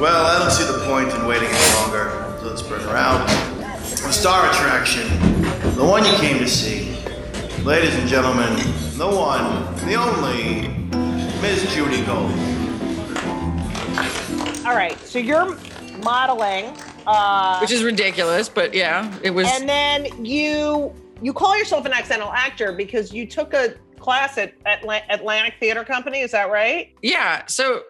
Well, I don't see the point in waiting any longer. So let's bring her out. The star attraction, the one you came to see. Ladies and gentlemen, the one, the only, Miss Judy Gold. All right, so you're modeling, uh, which is ridiculous, but yeah, it was. and then you you call yourself an accidental actor because you took a class at Atla- Atlantic Theater Company. Is that right? yeah, so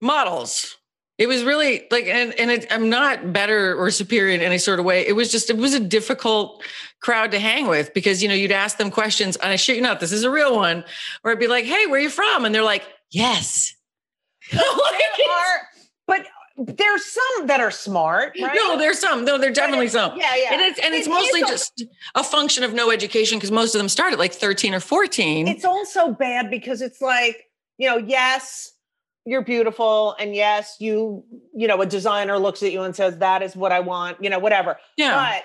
models. It was really like, and, and it, I'm not better or superior in any sort of way. It was just, it was a difficult crowd to hang with because, you know, you'd ask them questions, and I shit you not, this is a real one, or I'd be like, hey, where are you from? And they're like, yes. There are, but there's some that are smart, right? No, there's some. No, there definitely some. Yeah, yeah. And it's and it's It mostly just a function of no education because most of them start at like 13 or 14. it's also bad because it's like you know yes you're beautiful and yes you you know a designer looks at you and says that is what i want you know whatever yeah. but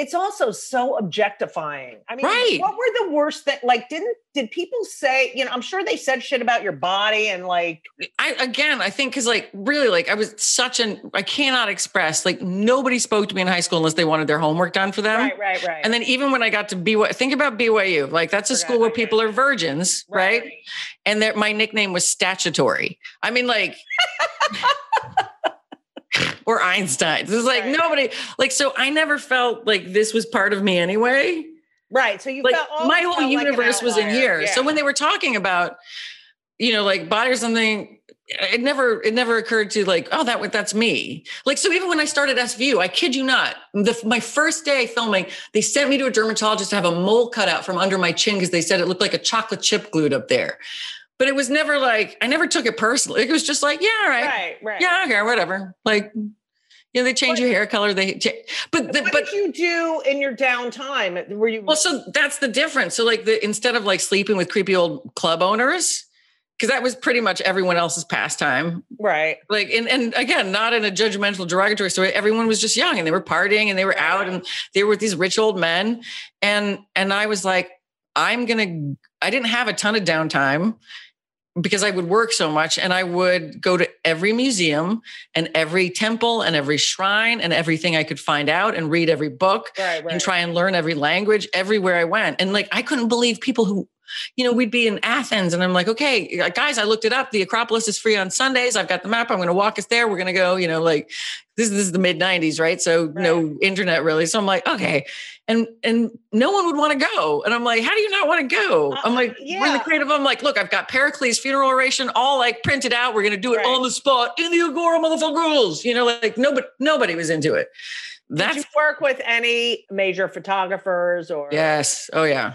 it's also so objectifying i mean Right. what were the worst that like didn't did people say you know i'm sure they said shit about your body and like I again, I think because like really, like I was such an I cannot express like nobody spoke to me in high school unless they wanted their homework done for them. right right right And then even when I got to BYU, think about BYU, like that's a Forgot school where people are virgins, right? right And that my nickname was statutory. I mean, like, or Einstein. It's like Right. nobody, like, so I never felt like this was part of me anyway. right so you Like felt, my whole felt like universe was in here. So when they were talking about, you know, like body or something, it never, it never occurred to like, oh, that that's me. Like, so even when I started SVU, I kid you not, the, my first day filming, they sent me to a dermatologist to have a mole cut out from under my chin because they said it looked like a chocolate chip glued up there. But it was never like, I never took it personally. It was just like, yeah, all right. right right Yeah, okay, whatever. Like, you know, they change What- your hair color. They, cha- but, the, what but did you do in your downtime were you well, so that's the difference. So, like, the instead of like sleeping with creepy old club owners, because that was pretty much everyone else's pastime. right Like, and and again, not in a judgmental, derogatory story. Everyone was just young and they were partying and they were out and they were with these rich old men. And and I was like, I'm gonna. I didn't have a ton of downtime because I would work so much and I would go to every museum and every temple and every shrine and everything I could find out and read every book right right and try and learn every language everywhere I went. And like, I couldn't believe people who, you know, we'd be in Athens and I'm like, okay, guys, I looked it up. The Acropolis is free on Sundays. I've got the map. I'm going to walk us there. We're going to go, you know, like this, this is the mid 90s, right? So no internet really. So I'm like, okay. And and no one would want to go. And I'm like, how do you not want to go? I'm like, Uh, yeah. the creative. I'm like, look, I've got Pericles' funeral oration all like printed out. We're going to do it Right. on the spot in the Agora motherfucker rules. You know, like nobody, nobody was into it. Did That's you work with any major photographers or Yes. Oh yeah.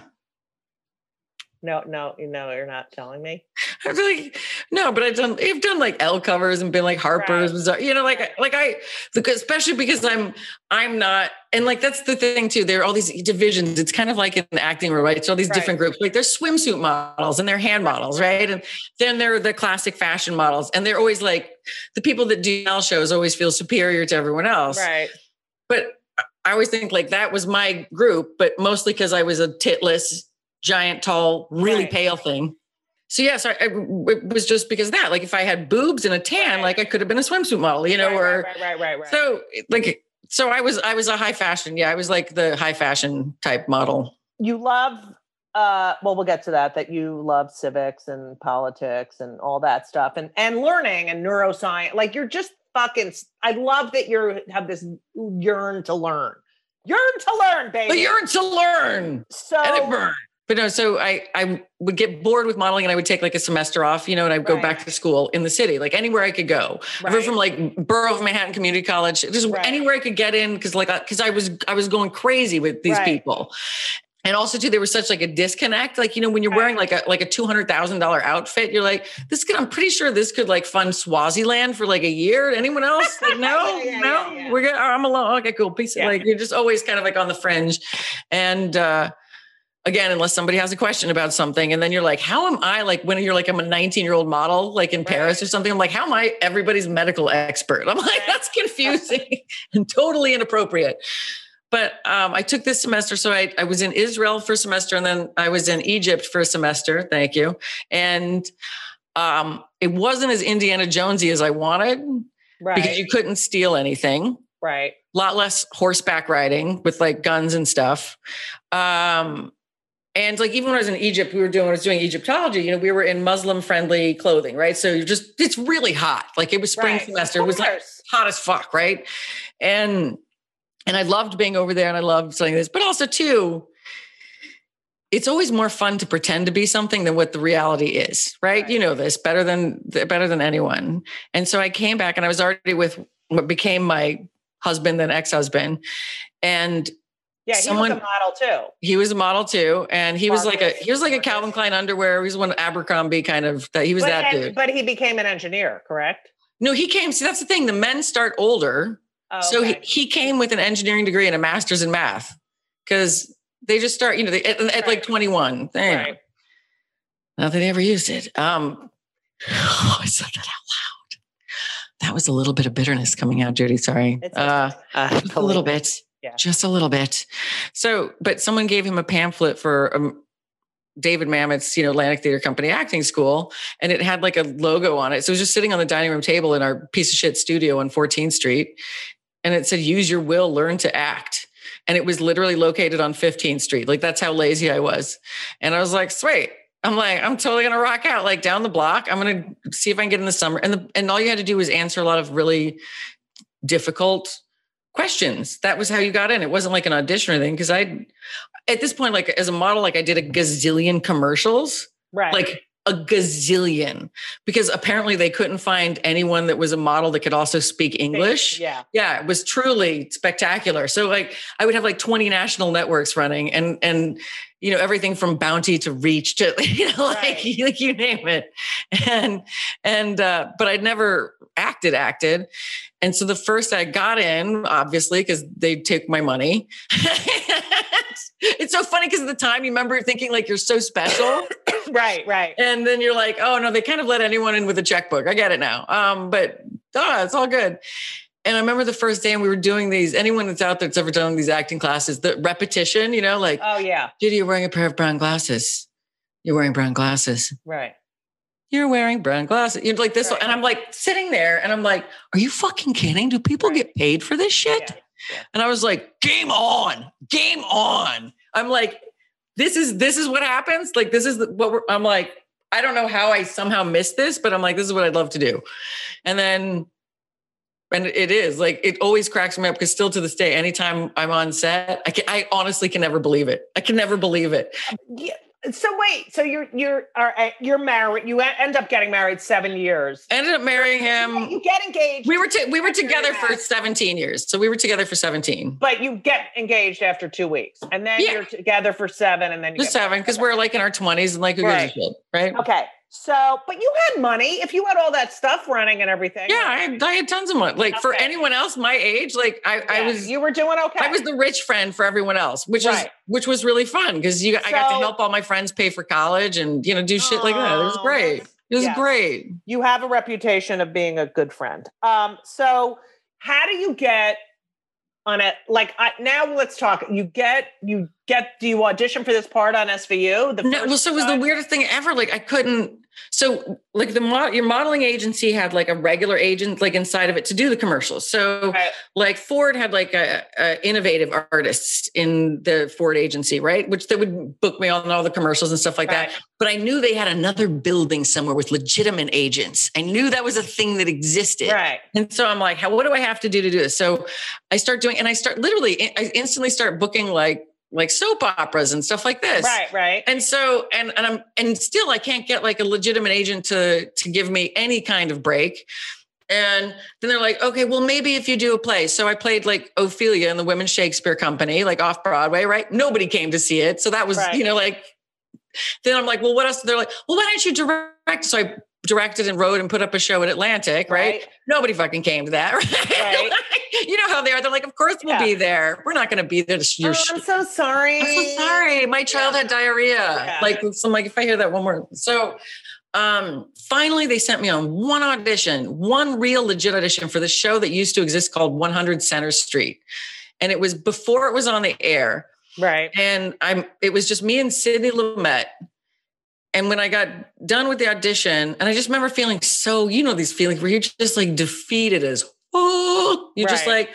No no you know you're not telling me I feel like no, but I've done I've done like Elle covers and been like Harper's, Right. Bazaar, you know, like like I because especially because I'm I'm not and like that's the thing too. There are all these divisions. It's kind of like in acting, right? It's all these Right. different groups. Like there's swimsuit models and they're hand models, right? And then there are the classic fashion models, and they're always like the people that do L shows always feel superior to everyone else. right But I always think like that was my group, but mostly because I was a titless, giant, tall, really Right. pale thing. So yes, I, I- it was just because of that. Like if I had boobs and a tan, Right. like I could have been a swimsuit model, you know, right, or right right right right so like so I was I was a high fashion. Yeah, I was like the high fashion type model. you love uh well we'll get to that that you love civics and politics and all that stuff and and learning and neuroscience like you're just fucking I love that you have this yearn to learn yearn to learn baby But you're to learn so and it burned. But no, so I I would get bored with modeling and I would take like a semester off, you know, and I'd go Right. back to school in the city, like anywhere I could go. Right. from like Borough of Manhattan Community College, just Right. anywhere I could get in because like because I was I was going crazy with these Right. people. and also too there was such like a disconnect like you know when you're wearing like a like a $200000 outfit you're like this could i'm pretty sure this could like fund swaziland for like a year anyone else like no Yeah, no yeah, yeah. we're good i'm alone okay cool peace like you're just always kind of like on the fringe and uh again unless somebody has a question about something and then you're like how am i like when you're like i'm a 19 year old model like in paris or something i'm like how am i everybody's medical expert i'm like that's confusing and totally inappropriate but um, I took this semester. So I, I was in Israel for a semester and then I was in Egypt for a semester. Thank you. And um, it wasn't as Indiana Jonesy as I wanted Right. because you couldn't steal anything. right. A lot less horseback riding with like guns and stuff. Um, and like even when I was in Egypt, we were doing when I was doing Egyptology, you know, we were in Muslim friendly clothing, right? So you're just it's really hot. Like it was spring Right. semester. It was like hot as fuck, right? And and I loved being over there and I loved studying this, but also too, it's always more fun to pretend to be something than what the reality is, right? Right. You know this better than better than anyone. And so I came back and I was already with what became my husband and ex-husband. And Yeah, he someone- was a model too. he was a model too. And he was like a he was like a Calvin Klein underwear. He was one Abercrombie kind of that he was but, that and- dude. but he became an engineer, correct? No, he came. See, that's the thing. The men start older. Oh, So okay. he, he came with an engineering degree and a master's in math because they just start, you know, they, at, at like 21. Damn. Right. Not that they ever used it. Um, oh, I said that out loud. That was a little bit of bitterness coming out, Judy. Sorry. Uh, uh, a little bit. Yeah. Just a little bit. So, but someone gave him a pamphlet for um, David Mamet's, you know, Atlantic Theater Company acting school, and it had like a logo on it. So it was just sitting on the dining room table in our piece of shit studio on 14th Street. And it said, use your will, learn to act. And it was literally located on 15th Street. Like that's how lazy I was. And I was like, sweet. I'm like, I'm totally gonna rock out like down the block. I'm gonna see if I can get in the summer. And the, and all you had to do was answer a lot of really difficult questions. That was how you got in. It wasn't like an audition or anything. Cause I at this point, like as a model, like I did a gazillion commercials, right. like a gazillion, because apparently they couldn't find anyone that was a model that could also speak English. Yeah. Yeah, it was truly spectacular. So like I would have like 20 national networks running and and you know everything from bounty to reach to you know like, Right. like you name it. And and uh but I'd never acted acted. And so the first I got in obviously because they take my money. it's so funny because at the time you remember thinking like you're so special Right. Right. and then you're like, oh no, they kind of let anyone in with a checkbook. I get it now. Um, but uh, it's all good. And I remember the first day and we were doing these, anyone that's out there that's ever done these acting classes, the repetition, you know, like, Oh yeah. Judy, you're wearing a pair of brown glasses. You're wearing brown glasses. Right. You're wearing brown glasses. You're like this. Right. And I'm like sitting there and I'm like, are you fucking kidding? Do people Right. get paid for this shit? Yeah. yeah. And I was like, game on, game on. I'm like, this is this is what happens. Like this is what we're, I'm like. I don't know how I somehow missed this, but I'm like, this is what I'd love to do. And then, and it is like it always cracks me up because still to this day, anytime I'm on set, I can I honestly can never believe it. I can never believe it. Yeah. So wait. So you're you're are you're married. You end up getting married seven years. Ended up marrying him. You get engaged. We were to, we were together for 17 years. So we were together for 17. but you get engaged after two weeks, and then Yeah. you're together for seven, and then you Just get seven, because we're like in our 20s and like who gives a Right. shit, right? Okay. So, but you had money. If you had all that stuff running and everything. Yeah, I had, I had tons of money. Like for anyone else my age, like I, I was You were doing okay. I was the rich friend for everyone else, which was Right. which was really fun because you I got to help all my friends pay for college and you know do shit like that. It was great. It was yes. great. you have a reputation of being a good friend. Um, so how do you get on it? Like I, now, let's talk. You get you get. Do you audition for this part on SVU? The No, well, so it was the weirdest thing ever. Like I couldn't. So like the mod, your modeling agency had like a regular agent like inside of it to do the commercials. So Right. like Ford had like a, a innovative artists in the Ford agency, right? Which they would book me on all the commercials and stuff like that. But I knew they had another building somewhere with legitimate agents. I knew that was a thing that existed. Right. And so I'm like, how, what do I have to do to do this? So I start doing, and I start literally, I instantly start booking like, like soap operas and stuff like this. Right. Right. And so, and, and I'm, and still I can't get like a legitimate agent to, to give me any kind of break. And then they're like, okay, well, maybe if you do a play. So I played like Ophelia in the Women's Shakespeare Company, like off Broadway, right? Nobody came to see it. So that was, Right. you know, like, then I'm like, well, what else? They're like, well, why don't you direct? So I directed and wrote and put up a show at Atlantic, right? Nobody fucking came to that, right? Right. you know how they are. They're like, of course we'll Yeah. be there. We're not going to be there to sh- Oh, I'm so sorry. I'm so sorry. My child Yeah. had diarrhea. Yeah. Like, so I'm like, if I hear that one more. So um, finally they sent me on one audition, one real legit audition for the show that used to exist called 100 Center Street. And it was before it was on the air. Right. And I'm it was just me and Sidney Lumet. And when I got done with the audition, and I just remember feeling so, you know, these feelings where you're just like defeated as oh, you're just like,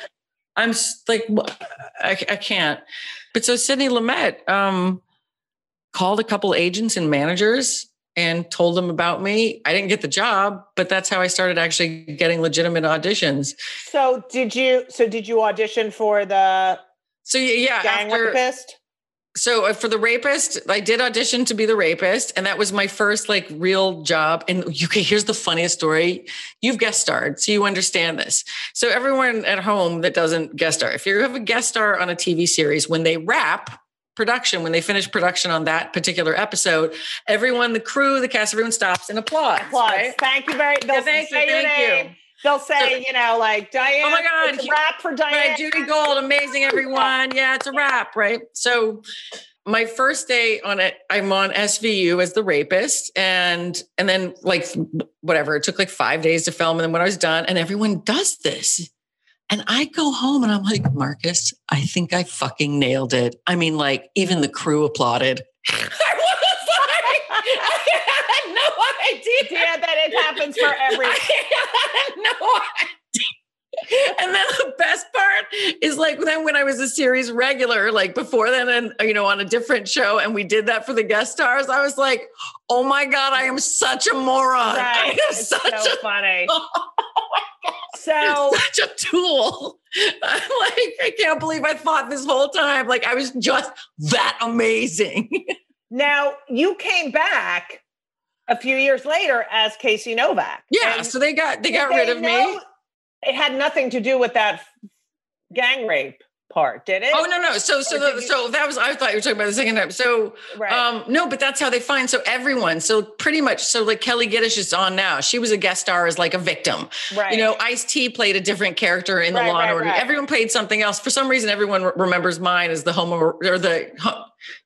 I'm like, I, I can't. But so Sidney Lumet um, called a couple agents and managers and told them about me. I didn't get the job, but that's how I started actually getting legitimate auditions. So did you? So did you audition for the So yeah, gang after, rapist? So uh, for the rapist, I did audition to be the rapist, and that was my first like real job. And okay, here's the funniest story: you've guest starred, so you understand this. So everyone at home that doesn't guest star, if you have a guest star on a TV series, when they wrap production, when they finish production on that particular episode, everyone, the crew, the cast, everyone stops and applauds. Applause. right? Thank you very. They'll Yeah, thank you, thank you. They'll say, you know, like Diane. Oh my God, it's a he- rap for Diane. Right, Judy Gold, amazing, everyone. Yeah, it's a wrap, right? So my first day on it, I'm on SVU as the rapist, and and then like whatever, it took like five days to film, and then when I was done, and everyone does this. And I go home and I'm like, Marcus, I think I fucking nailed it. I mean, like, even the crew applauded. I was like, I had no idea. That it happens for every. I had no idea. And then the best part is like then when I was a series regular, like before then, and you know, on a different show, and we did that for the guest stars, I was like, "Oh my god, I am such a moron! I Right. am It's such so a funny. Oh so such a tool. I'm like, I can't believe I thought this whole time. Like I was just that amazing. now you came back a few years later as Casey Novak. yeah. And So they got they got rid of me. It had nothing to do with that gang rape part, did it? Oh no, no. So so the, you- so that was I thought you were talking about the second time. So right. um no, but that's how they find so everyone. So pretty much so like Kelli Giddish is on now. She was a guest star as like a victim. right. You know, Ice T played a different character in the Right, Law and right, Order. Everyone played something else. For some reason, everyone re- remembers mine as the homo or the.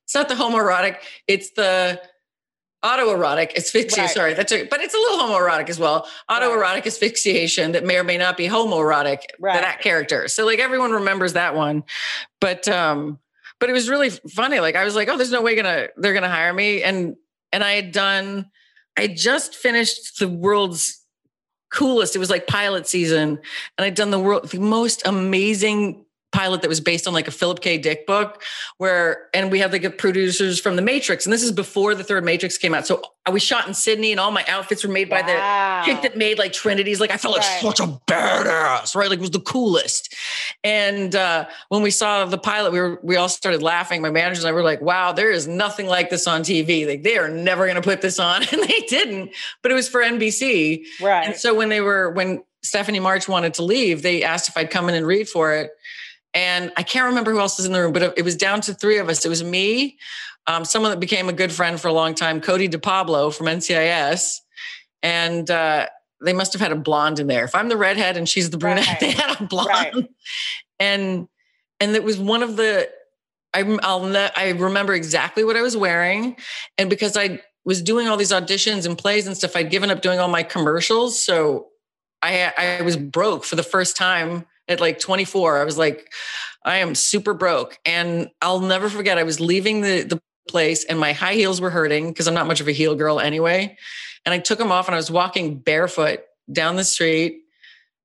It's not the homoerotic. It's the autoerotic asphyxiation. Right. Sorry, that's a, but it's a little homoerotic as well. Autoerotic asphyxiation that may or may not be homoerotic. Right. That character. So like everyone remembers that one, but um, but it was really funny. Like I was like, oh, there's no way gonna they're gonna hire me, and and I had done. I just finished the world's coolest. It was like pilot season, and I'd done the world the most amazing pilot that was based on like a Philip K. Dick book, where and we had like the producers from The Matrix, and this is before the third Matrix came out. So I was shot in Sydney, and all my outfits were made by the Wow. chick that made like Trinity's. Like I felt like such a badass, right? Like it was the coolest. And uh, when we saw the pilot, we were we all started laughing. My managers and I were like, "Wow, there is nothing like this on TV. Like they are never going to put this on," and they didn't. But it was for NBC. Right. And so when they were when Stephanie March wanted to leave, they asked if I'd come in and read for it. And I can't remember who else was in the room, but it was down to three of us. It was me, um, someone that became a good friend for a long time, Cote de Pablo from NCIS, and uh, they must have had a blonde in there. If I'm the redhead and she's the brunette, Right. they had a blonde. Right. And and it was one of the I, I'll ne- I remember exactly what I was wearing, and because I was doing all these auditions and plays and stuff, I'd given up doing all my commercials, so I I was broke for the first time at like 24. I was like, I am super broke, and I'll never forget. I was leaving the the place, and my high heels were hurting because I'm not much of a heel girl anyway, and I took them off, and I was walking barefoot down the street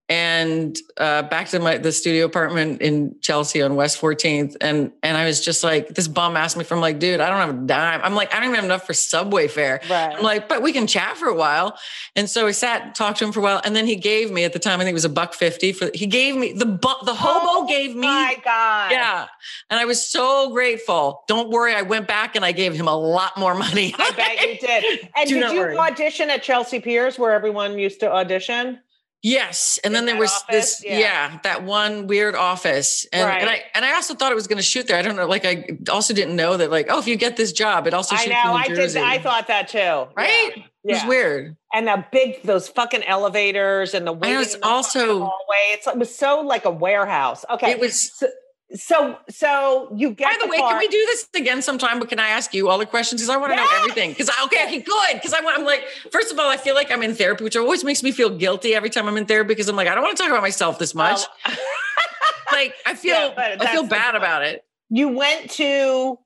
and uh, back to my the studio apartment in Chelsea on West 14th. And and I was just like, this bum asked me from like, dude, I don't have a dime. I'm like, I don't even have enough for subway fare. Right. I'm like, but we can chat for a while. And so I sat and talked to him for a while. And then he gave me at the time, I think it was a buck fifty for he gave me the bu- the hobo Oh gave me My God. yeah. And I was so grateful. Don't worry, I went back and I gave him a lot more money. I bet you did. And did you worry. audition at Chelsea Piers where everyone used to audition? Yes, and then there was office? this, Yeah. yeah. that one weird office, and and I and I also thought it was going to shoot there. I don't know, like I also didn't know that, like, oh, if you get this job, it also I shoots know. in I did. I thought that too. right? Yeah. It was Yeah. weird. And the big, those fucking elevators and the know, it's in the also- hallway. It's, it was so like a warehouse. Okay. It was. so, so, so you get By the way, part- can we do this again sometime? But can I ask you all the questions because I want to know everything? Because okay, okay, good. Because I want. I'm like, first of all, I feel like I'm in therapy, which always makes me feel guilty every time I'm in therapy because I'm like, I don't want to talk about myself this much. Oh, like, I feel, Yeah, I feel bad about it. you went to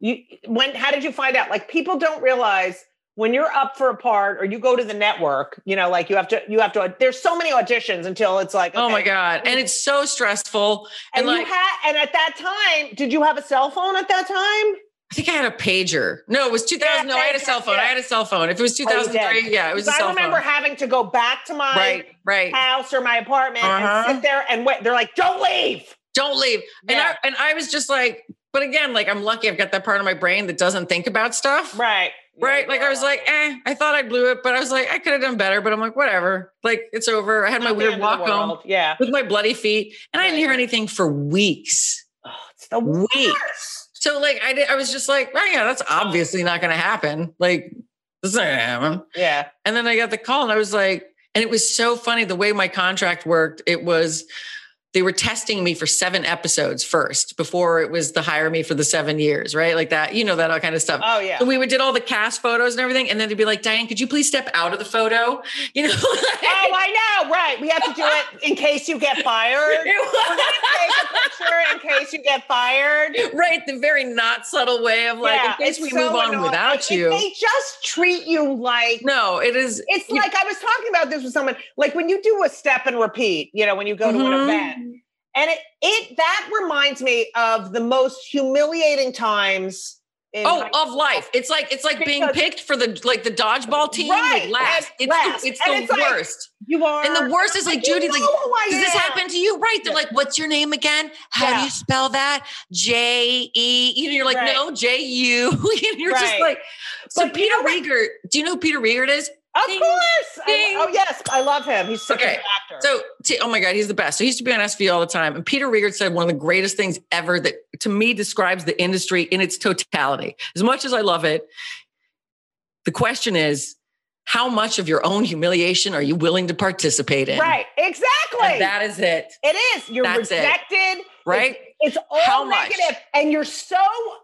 you when how did you find out like people don't realize when you're up for a part or you go to the network you know like you have to you have to there's so many auditions until it's like Oh my god, and it's so stressful. and, And, you like, had and at that time did you have a cell phone at that time I think I had a pager. No, it was 2000. Yeah, no, I had a cell phone. yeah. I had a cell phone. If it was Oh, 2003, yeah, it was a 'Cause cell I remember phone. having to go back to my Right, right. house or my apartment Uh-huh. and sit there and wait they're like don't leave Don't leave. And I and I was just like, but again, like I'm lucky I've got that part of my brain that doesn't think about stuff. right Right. Like I was like, eh, I thought I blew it, but I was like, I could have done better. But I'm like, whatever. Like it's over. I had my weird end of the walk home yeah with my bloody feet, and I didn't hear anything for weeks. oh, it's the Weeks. worst. So like I did, I was just like, oh yeah, that's obviously not gonna happen. Like, this is not gonna happen. yeah And then I got the call and I was like, and it was so funny the way my contract worked. It was, they were testing me for seven episodes first before it was the hire me for the seven years, right? Like that, you know, that all kind of stuff. oh yeah So we would did all the cast photos and everything. And then they'd be like, Diane, could you please step out of the photo? You know, Oh, I know. Right. We have to do it in case you get fired. We're going to take a picture in case you get fired. right. The very not subtle way of like, Yeah, in case we so move on annoying. without Like, you. They just treat you like no, it is. it's like I was talking about this with someone. Like when you do a step and repeat, you know, when you go to an Mhm. event, and it it that reminds me of the most humiliating times. In Oh, of life. It's like it's like being picked for the like the dodgeball team Right, like last. It's last. the, it's And the it's like, worst. you are, and the worst is like judy like, know does this happen to you? Right. They're like, what's your name again? How do you spell that? J E. You know, you're like, Right. no, J U. you're just like, so But you Peter know what? Riegert, do you know who Peter Riegert is? Of Ding, course. I- oh yes, I love him. He's such a Okay, good actor. So, t- oh my God, he's the best. So he used to be on SV all the time. And Peter Riegert said one of the greatest things ever that to me describes the industry in its totality. As much as I love it, the question is, how much of your own humiliation are you willing to participate in? right. Exactly. And that is it. It is. You're That's it. rejected. Right? It's, it's all How much? negative, and you're so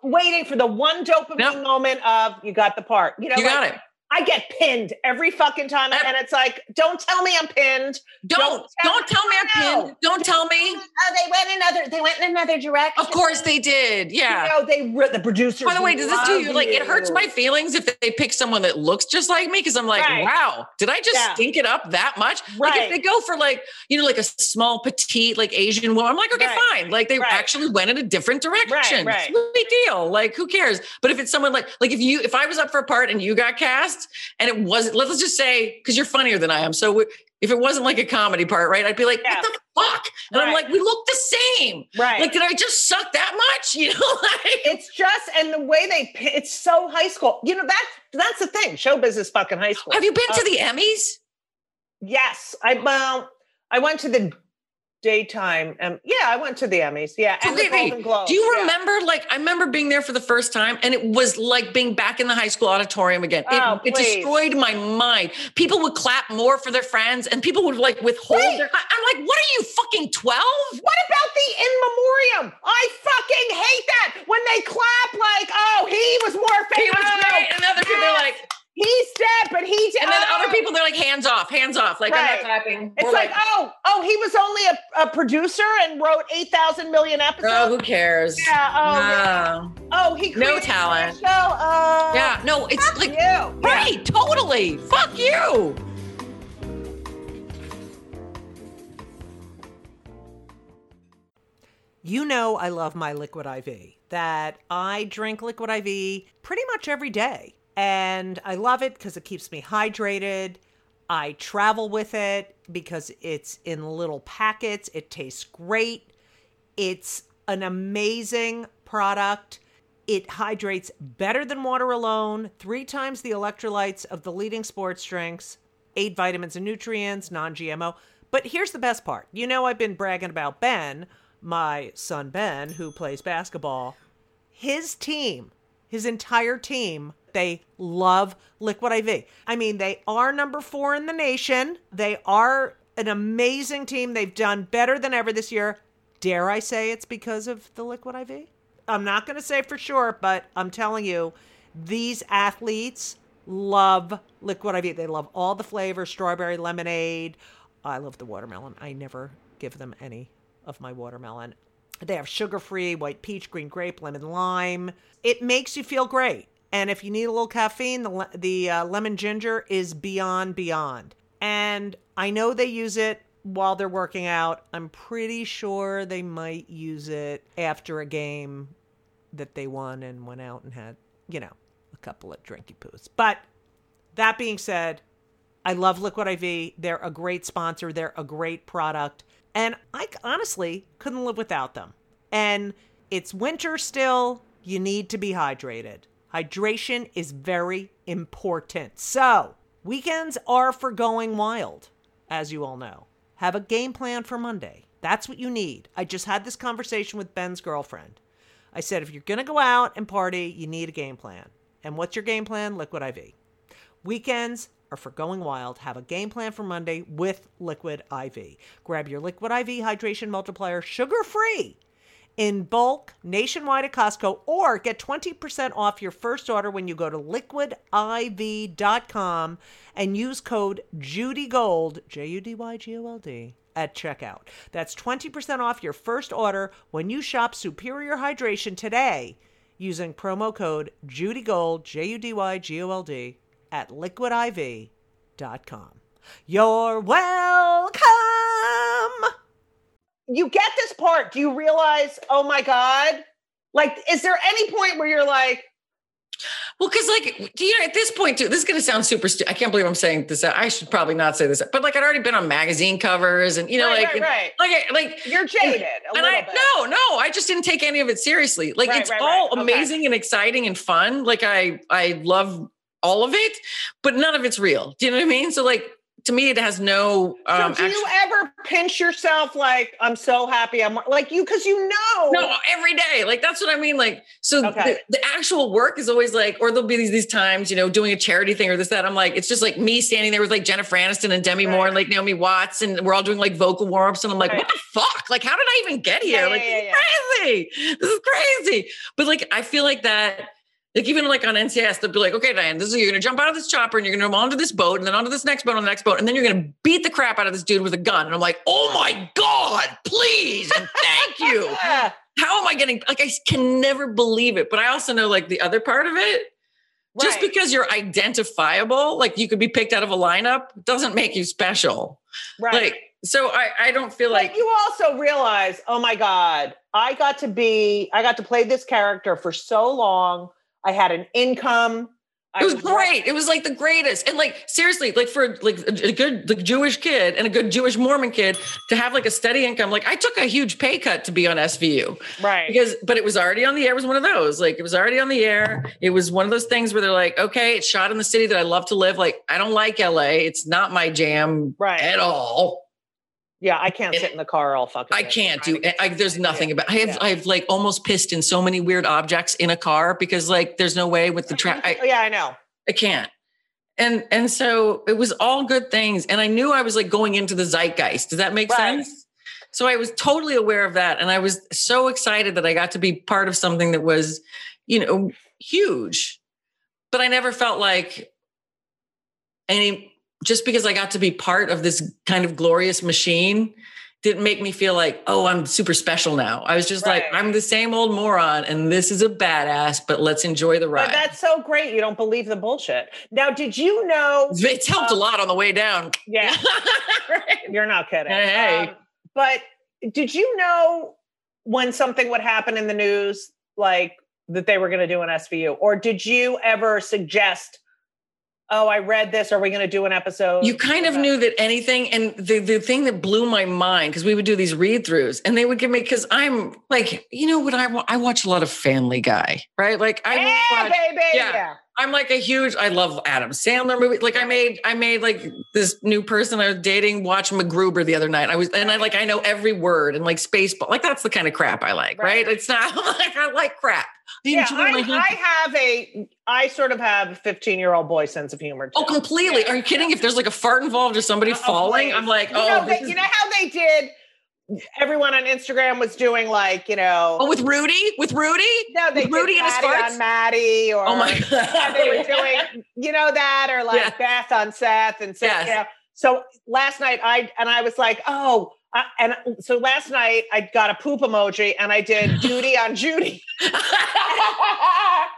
waiting for the one dopamine Yep. moment of you got the part. You know, You like, got it. I get pinned every fucking time, and it's like, don't tell me I'm pinned. Don't Don't don't tell tell me I'm pinned. Don't tell me. Oh, they went another. They went in another direction. Of course they did. Yeah. You know, they re- the producers. By the way, does this do you like it hurts my feelings if they pick someone that looks just like me? Because I'm like, Right. wow, did I just Yeah. stink it up that much? Like if they go for like, you know, like a small, petite, like Asian woman, I'm like, okay, Right. fine. Like they Right. actually went in a different direction. right. Sweet deal. Like, who cares? But if it's someone like, like if you, if I was up for a part and you got cast and it wasn't, let's just say, because you're funnier than I am. So if it wasn't like a comedy part, right? I'd be like, Yeah. what the fuck? And I'm like, we look the same. Right. Like, did I just suck that much? You know, like it's just and the way they it's so high school. You know that's that's the thing. Show business fucking high school. have you been Uh, to the Emmys? Yes, I well, I went to the daytime. Um, yeah, I went to the Emmys. Yeah, and Okay, the Golden Globes. Do you yeah. remember? Like, I remember being there for the first time, and it was like being back in the high school auditorium again. It, Oh, it destroyed my mind. People would clap more for their friends, and people would like withhold Wait. their. I'm like, what are you fucking twelve? What about the in memoriam? I fucking hate that when they clap like, oh, he was more famous. He was great, and other people are like, he's dead, but he did. and then oh. other people they're like, hands off, hands off. Like I'm not clapping. It's We're like, oh, oh, he was only a, a producer and wrote eight thousand million episodes. oh, who cares? yeah. Oh, yeah. No. oh, he No talent. Show. Oh, Yeah, no, it's fuck like you. Yeah. totally. Fuck you. You know I love my Liquid IV, that I drink Liquid IV pretty much every day. And I love it because it keeps me hydrated. I travel with it because it's in little packets. It tastes great. It's an amazing product. It hydrates better than water alone, three times the electrolytes of the leading sports drinks, eight vitamins and nutrients, non GMO. But here's the best part. You know, I've been bragging about Ben, my son Ben, who plays basketball. His team, his entire team, they love Liquid IV. I mean, they are number four in the nation. They are an amazing team. They've done better than ever this year. Dare I say it's because of the Liquid IV? I'm not going to say for sure, but I'm telling you, these athletes love Liquid IV. They love all the flavors strawberry, lemonade. I love the watermelon. I never give them any of my watermelon. They have sugar free, white peach, green grape, lemon lime. It makes you feel great. And if you need a little caffeine, the, the uh, lemon ginger is beyond, beyond. And I know they use it while they're working out. I'm pretty sure they might use it after a game that they won and went out and had, you know, a couple of drinky poos. But that being said, I love Liquid IV. They're a great sponsor, they're a great product. And I honestly couldn't live without them. And it's winter still. You need to be hydrated. Hydration is very important. So, weekends are for going wild, as you all know. Have a game plan for Monday. That's what you need. I just had this conversation with Ben's girlfriend. I said, if you're going to go out and party, you need a game plan. And what's your game plan? Liquid IV. Weekends are for going wild. Have a game plan for Monday with Liquid IV. Grab your Liquid IV hydration multiplier sugar free in bulk nationwide at Costco or get 20% off your first order when you go to liquidiv.com and use code JUDYGOLD, J U D Y G O L D, at checkout. That's 20% off your first order when you shop Superior Hydration today using promo code JUDYGOLD, J U D Y G O L D, at liquidiv.com. You're welcome. You get this part. Do you realize, oh my God? Like, is there any point where you're like, Well, because like, do you know, at this point too, this is going to sound super stupid. I can't believe I'm saying this. I should probably not say this, but like I'd already been on magazine covers and, you know, Right, like, right, like, like you're jaded a and I, bit? no, no, I just didn't take any of it seriously. Like Right, it's right, all right. Okay. amazing and exciting and fun. Like I, I love all of it, but none of it's real. Do you know what I mean? So like, to me, it has no, So um, do actu- you ever pinch yourself like, I'm so happy I'm like you, because you know. No, every day. Like that's what I mean. Like, so Okay. the, the actual work is always like, or there'll be these these times, you know, doing a charity thing or this, that. I'm like, it's just like me standing there with like Jennifer Aniston and Demi Moore and like Naomi Watts, and we're all doing like vocal warm-ups. And I'm like, Right. what the fuck? Like, how did I even get here? Yeah, like, yeah, this is crazy. This is crazy. But like, I feel like that. Like even like on NCIS, they'll be like, okay, Diane, this is you're gonna jump out of this chopper and you're gonna go onto this boat and then onto this next boat on the next boat, and then you're gonna beat the crap out of this dude with a gun. And I'm like, oh my God, please and thank you how am I getting like I can never believe it. But I also know like the other part of it, just because you're identifiable, like you could be picked out of a lineup, doesn't make you special. right. Like so I I don't feel But like you also realize, oh my God, I got to be, I got to play this character for so long. I had an income. I it was great. It was like the greatest. And like seriously, like for like a a good like Jewish kid and a good Jewish Mormon kid to have like a steady income. Like I took a huge pay cut to be on SVU. Right. because but it was already on the air it was one of those like it was already on the air it was one of those things where they're like okay it's shot in the city that i love to live like i don't like la it's not my jam Right. at all yeah, I can't sit in the car all fucking i can't do I, there's nothing about i have Yeah. i've like almost pissed in so many weird objects in a car because like there's no way with the track I, yeah, I know. I can't and and so it was all good things and i knew i was like going into the zeitgeist does that make Right. sense so i was totally aware of that and i was so excited that i got to be part of something that was you know huge but i never felt like any just because i got to be part of this kind of glorious machine didn't make me feel like oh i'm super special now i was just like i'm the same old moron and this is a badass but let's enjoy the ride But that's so great. You don't believe the bullshit. Now, did you know? it's helped a lot on the way down Yeah, Right. you're not kidding. Hey. Um, but did you know when something would happen in the news, like that they were going to do an SVU, or did you ever suggest oh, I read this. Are we going to do an episode? You kind of knew that anything, and the the thing that blew my mind because we would do these read throughs, and they would give me because I'm like, you know what I I watch a lot of Family Guy, right? Like I Yeah, watch, baby. yeah. Yeah. I'm like a huge. I love Adam Sandler movies. Like I made, I made like this new person I was dating watch MacGruber the other night. I was, and I like, I know every word and like Spaceball. Like that's the kind of crap I like, right? Right. It's not like I like crap. I Yeah, I, I have a, I sort of have a 15 year old boy sense of humor. Too. oh, completely. Yeah. Are you kidding? If there's like a fart involved or somebody Oh, falling, please. I'm like, you oh, know, this they, you know how they did. Everyone on Instagram was doing like, you know, oh, with Rudy, with Rudy, no, they with Rudy and his farts. on Maddie, or Oh my god, they were doing, you know, that or like Yeah. Beth on Seth and so, Yes. you know. So last night I and I was like, oh, And so last night I got a poop emoji and I did duty on Judy, and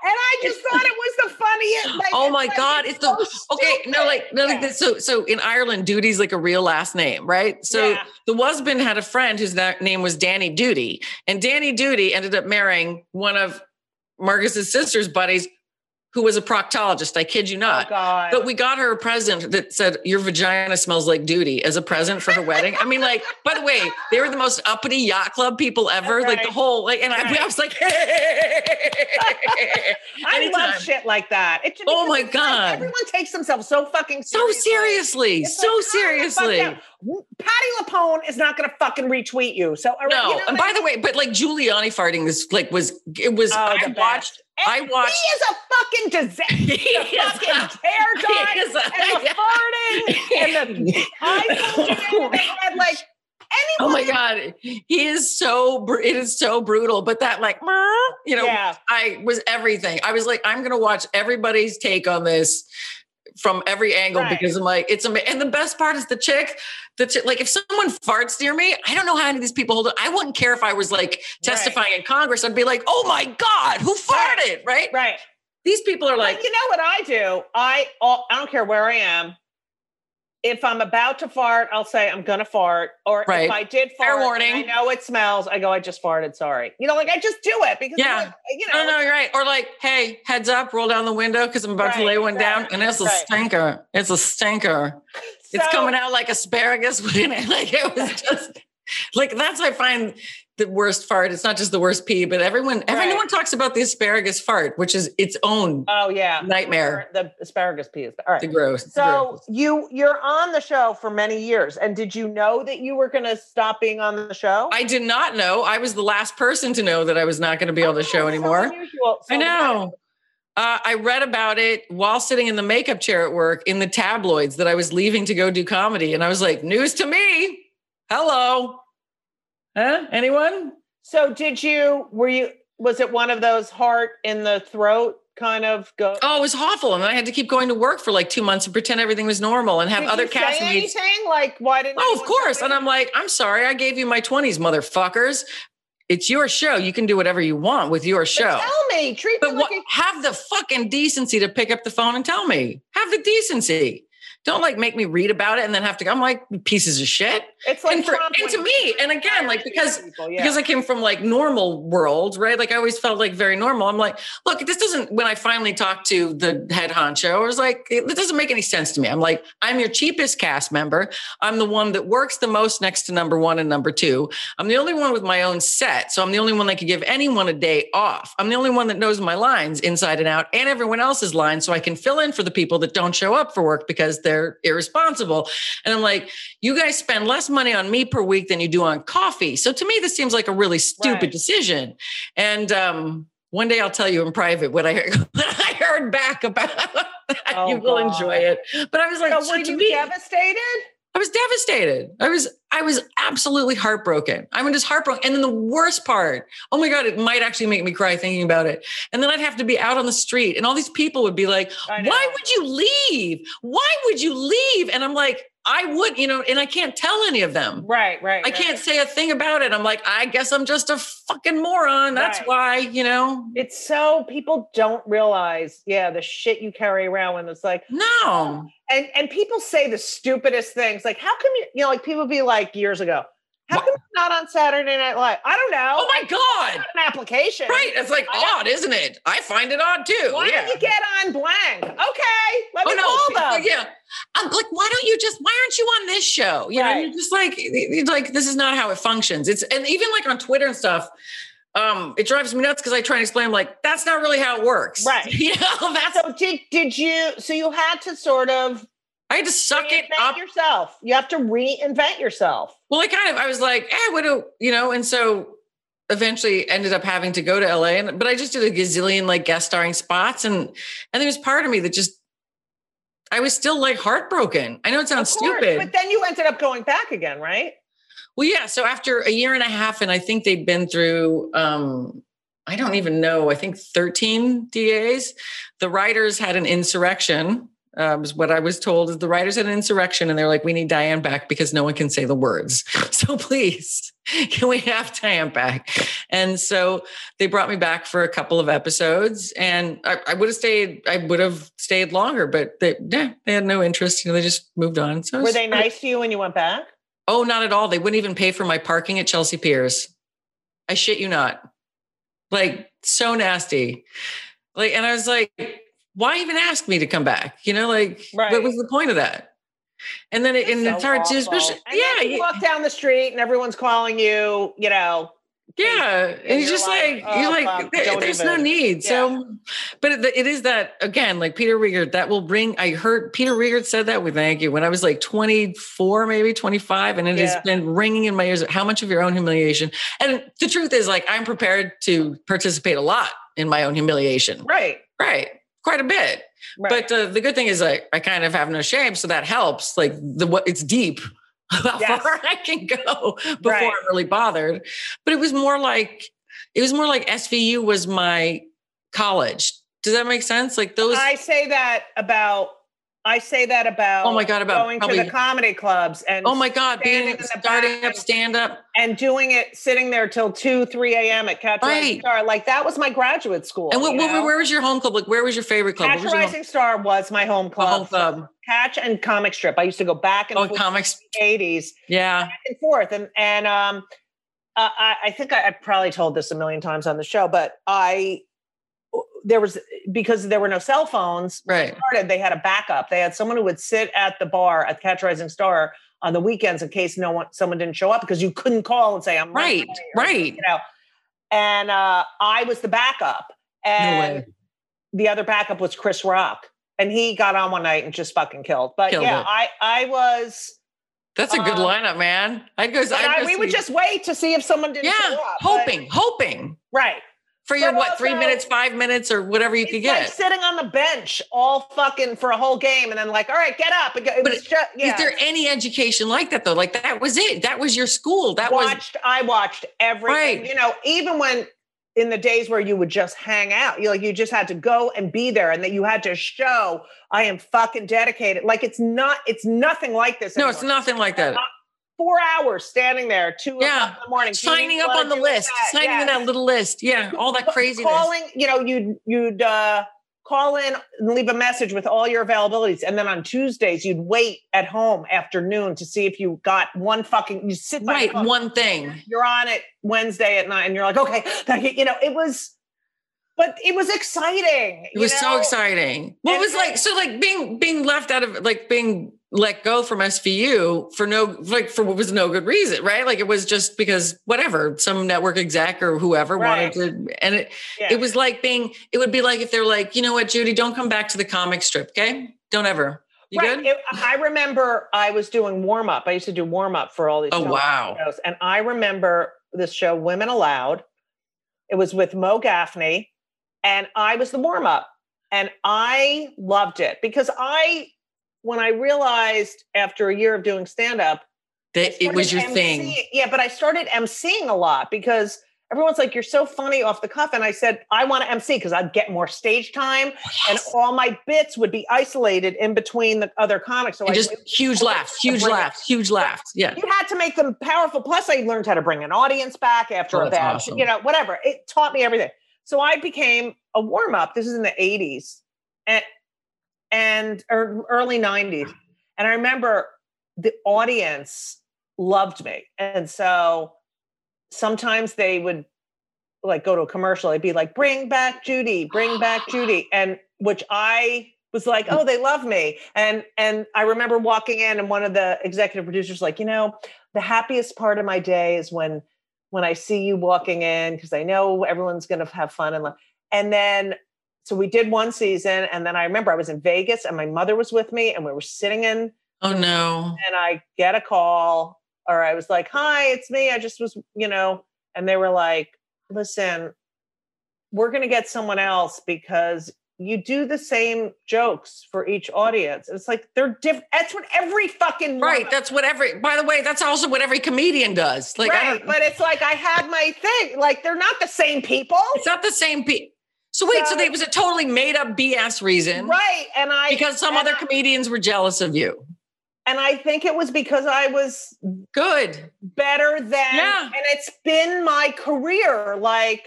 I just thought it was the funniest. Like, Oh my like, God, it's the- so Okay, no, like no, like Yeah. this. So, so in Ireland, Duty's like a real last name, right? So Yeah. the husband had a friend whose name was Danny Duty, and Danny Duty ended up marrying one of Marcus's sister's buddies, who was a proctologist. I kid you Oh not. God. But we got her a present that said, Your vagina smells like duty as a present for her wedding. I mean, like, by the way, they were the most uppity yacht club people ever. Like the whole, like, and I, Right. I was like, I anytime. love shit like that. It, Oh my it's like God. everyone takes themselves so fucking so seriously. seriously, It's so like, calm the fuck seriously. Patti LuPone is not going to fucking retweet you. So No, you know and by I the way, but like Giuliani farting this like was it was Oh, I the best. Watched I watched He is a fucking disaster. He The is fucking a- he a- and the farting and the eyes bulging in the head. Like Oh my god, he is so br- it is so brutal. But that like you know, Yeah. I was everything. I was like, I'm gonna watch everybody's take on this from every angle Right. because I'm like, it's amazing. And the best part is the chick. Chick, like if someone farts near me, I don't know how any of these people hold it. I wouldn't care if I was like testifying in Congress. I'd be like, oh my god, who farted? Right? Right. These people are like, you know what I do? I I don't care where I am. If I'm about to fart, I'll say I'm gonna fart. Or Right. if I did Fair fart, and warning. I know it smells. I go, I just farted. Sorry. You know, like I just do it because Yeah. like, you oh, know, No, no, you're right. Or like, hey, heads up, roll down the window because I'm about to lay one down, and it's a right. stinker. It's a stinker. It's coming out like asparagus. when it- like it was just like that's I find the worst fart. It's not just the worst pee, but everyone everyone talks about the asparagus fart, which is its own Oh yeah, nightmare. The asparagus pee is- All right. The gross. the So gross. you you're on the show for many years, and did you know that you were going to stop being on the show? I did not know. I was the last person to know that I was not going to be on the show Oh, so anymore. unusual. I know. Uh, I read about it while sitting in the makeup chair at work in the tabloids that I was leaving to go do comedy. And I was like, news to me. Hello. Huh? Anyone? So did you? Were you? Was it one of those heart in the throat kind of go? Oh, it was awful. And I had to keep going to work for like two months and pretend everything was normal and have Did other castmates. anything like why didn't? Oh, of course. And? I'm like, I'm sorry. I gave you my 20s, motherfuckers. It's your show. You can do whatever you want with your But show. tell me, treat But me what, like have the fucking decency to pick up the phone and tell me. Have the decency. Don't like make me read about it and then have to. Go. I'm like pieces of shit. It's like and, for, and to me, and again, like because people, yeah. because I came from like normal world, right? Like I always felt like very normal. I'm like, look, this doesn't. When I finally talked to the head honcho, I was like, it, it doesn't make any sense to me. I'm like, I'm your cheapest cast member. I'm the one that works the most next to number one and number two. I'm the only one with my own set, so I'm the only one that could give anyone a day off. I'm the only one that knows my lines inside and out, and everyone else's lines, so I can fill in for the people that don't show up for work because they're irresponsible. And I'm like, you guys spend less money on me per week than you do on coffee. So to me, this seems like a really stupid Right. decision. And um, one day I'll tell you in private what I heard, what I heard back about. Oh, you will God. enjoy it. But I was like, so were you me, devastated? I was devastated. I was I was absolutely heartbroken. I mean, just heartbroken. And then the worst part, oh my God, it might actually make me cry thinking about it. And then I'd have to be out on the street, and all these people would be like, why would you leave? Why would you leave? And I'm like, I would, you know, and I can't tell any of them. Right, right. I right. can't say a thing about it. I'm like, I guess I'm just a fucking moron. That's Right. why, you know. It's so people don't realize, yeah, the shit you carry around when it's like, No. and and people say the stupidest things. Like, how come you, you know, like people be like years ago, How come it's not on Saturday Night Live? I don't know. Oh my God. an application. Right. It's like odd, isn't it? I find it odd too. Why yeah. don't you get on blank? Okay, let Oh me no! call them. Yeah, I'm like, why don't you just? Why aren't you on this show? You know, you're just like, like this is not how it functions. It's and even like on Twitter and stuff, um, it drives me nuts because I try and explain like that's not really how it works. Right. You know, that's So did did you? So you had to sort of I had to suck it up. yourself. You have to reinvent yourself. Well, I kind of I was like, eh, what do you know? And so eventually ended up having to go to LA and but I just did a gazillion like guest starring spots and and there was part of me that just I was still like heartbroken. I know it sounds course, stupid. but then you ended up going back again, right? Well, yeah. So after a year and a half, and I think they'd been through, um, I don't even know, I think 13 DAs, the writers had an insurrection. Uh, was what I was told is the writers had an insurrection and they're like, we need Diane back because no one can say the words. So please, can we have Diane back? And so they brought me back for a couple of episodes and I, I would have stayed, I would have stayed longer, but they, yeah, they had no interest. You know, they just moved on. So Were they nice to you when you went back? Oh, not at all. They wouldn't even pay for my parking at Chelsea Piers. I shit you not. Like so nasty. Like, and I was like, why even ask me to come back? You know, like Right. what was the point of that? And then it, and So it's hard to, especially, And yeah, you walk down the street and everyone's calling you. You know, yeah. And you're you're just like, like, you're oh, like, fuck, there- don't there's no even- need. So, but it, it is that again, like Peter Riegert, that will bring. I heard Peter Riegert said that with thank you when I was like 24, maybe 25, and it Yeah. has been ringing in my ears. How much of your own humiliation? And the truth is, like, I'm prepared to participate a lot in my own humiliation. right? Right. Quite a bit. Right. But uh, the good thing is, like, I kind of have no shame, so that helps. Like the what it's deep. How Yes. far I can go before Right. I'm really bothered. But it was more like it was more like SVU was my college. Does that make sense? Like those. I say that about. I say that about. Oh my God, about going to the comedy clubs and oh my God, being starting up stand up. and doing it, sitting there till two, three a.m. at Catch Rising Right. Star. Like that was my graduate school. And what, you what, know? where was your home club? Like, where was your favorite club? Catch What was your home, Rising Star was my home club. home club? Catch and comic strip. I used to go back and Oh, forth comics. 80s Yeah. back and forth. And and um uh, I, I think I, I probably told this a million times on the show, but I there was because there were no cell phones Right. started, they had a backup. They had someone who would sit at the bar at Catch Rising Star on the weekends in case no one someone didn't show up because you couldn't call and say I'm Right. Right. You know, and uh, I was the backup, and way. the other backup was Chris Rock, and he got on one night and just fucking killed. But Killed yeah, it. I I was. That's a good Um, lineup, man. I'd go. I'd I, go we would just wait to see if someone didn't show yeah, up. but- hoping, hoping right. For your But what three minutes, five minutes, or whatever you could like get. sitting on the bench all fucking for a whole game, and then like, all right, get up. It, But was just yeah. Is there any education like that though? Like that was it. That was your school. That was watched I watched everything. Right. You know, even when in the days where you would just hang out, you like you just had to go and be there and that you had to show I am fucking dedicated. Like it's not it's nothing like this. no, anymore. it's nothing like that. Four hours standing there, two Yeah. in the morning, Signing up on the list, that? signing in Yes. that little list. Yeah, all that craziness. Calling, you know, you'd you'd uh call in and leave a message with all your availabilities. And then on Tuesdays, you'd wait at home after noon to see if you got one fucking you sit by Right, one thing. you're on it Wednesday at night and you're like, okay, you. You know, it was, but it was exciting. It was so exciting. What And- was like so like being being left out of like being let go from SVU for no like for what was no good reason, right? Like it was just because whatever some network exec or whoever Right. wanted to, and it Yeah. it was like being it would be like if they're like you know what Judy don't come back to the comic strip, okay? Don't ever. You right. good? It- I remember I was doing warm up. I used to do warm up for all these. Oh wow. shows, and I remember this show, Women Aloud. It was with Mo Gaffney, and I was the warm up, and I loved it because I, when I realized after a year of doing stand up, That it was your thing. Yeah, but I started emceeing a lot because everyone's like, "You're so funny off the cuff," and I said, "I want to MC because I'd get more stage time, oh, and all my bits would be isolated in between the other comics." So And I just huge laughs, huge bring it- laughs, huge laughs. Yeah. You had to make them powerful. Plus, I learned how to bring an audience back after Oh, a bad, awesome. you know, whatever. It taught me everything. So I became a warm up. This is in the '80s, and and or early '90s, and I remember the audience loved me. And so sometimes they would like go to a commercial, it'd be like, bring back Judy, bring back Judy. And which I was like, oh, they love me. And and I remember walking in and one of the executive producers like, you know, the happiest part of my day is when when I see you walking in because I know everyone's going to have fun and love. And then so we did one season and then I remember I was in Vegas and my mother was with me and we were sitting in Oh no. and I get a call or I was like, "Hi, it's me. I just was, you know." And they were like, "Listen, we're going to get someone else because you do the same jokes for each audience. It's like they're different. That's what every fucking Right. That's what every by the way, that's also what every comedian does. Like I right. don't But it's like I had my thing. Like they're not the same people, it's not the same people. So wait, so, So- was a totally made up BS reason. right? And I Because some other I- comedians were jealous of you. and I think it was because I was Good. better than Yeah. and it's been my career like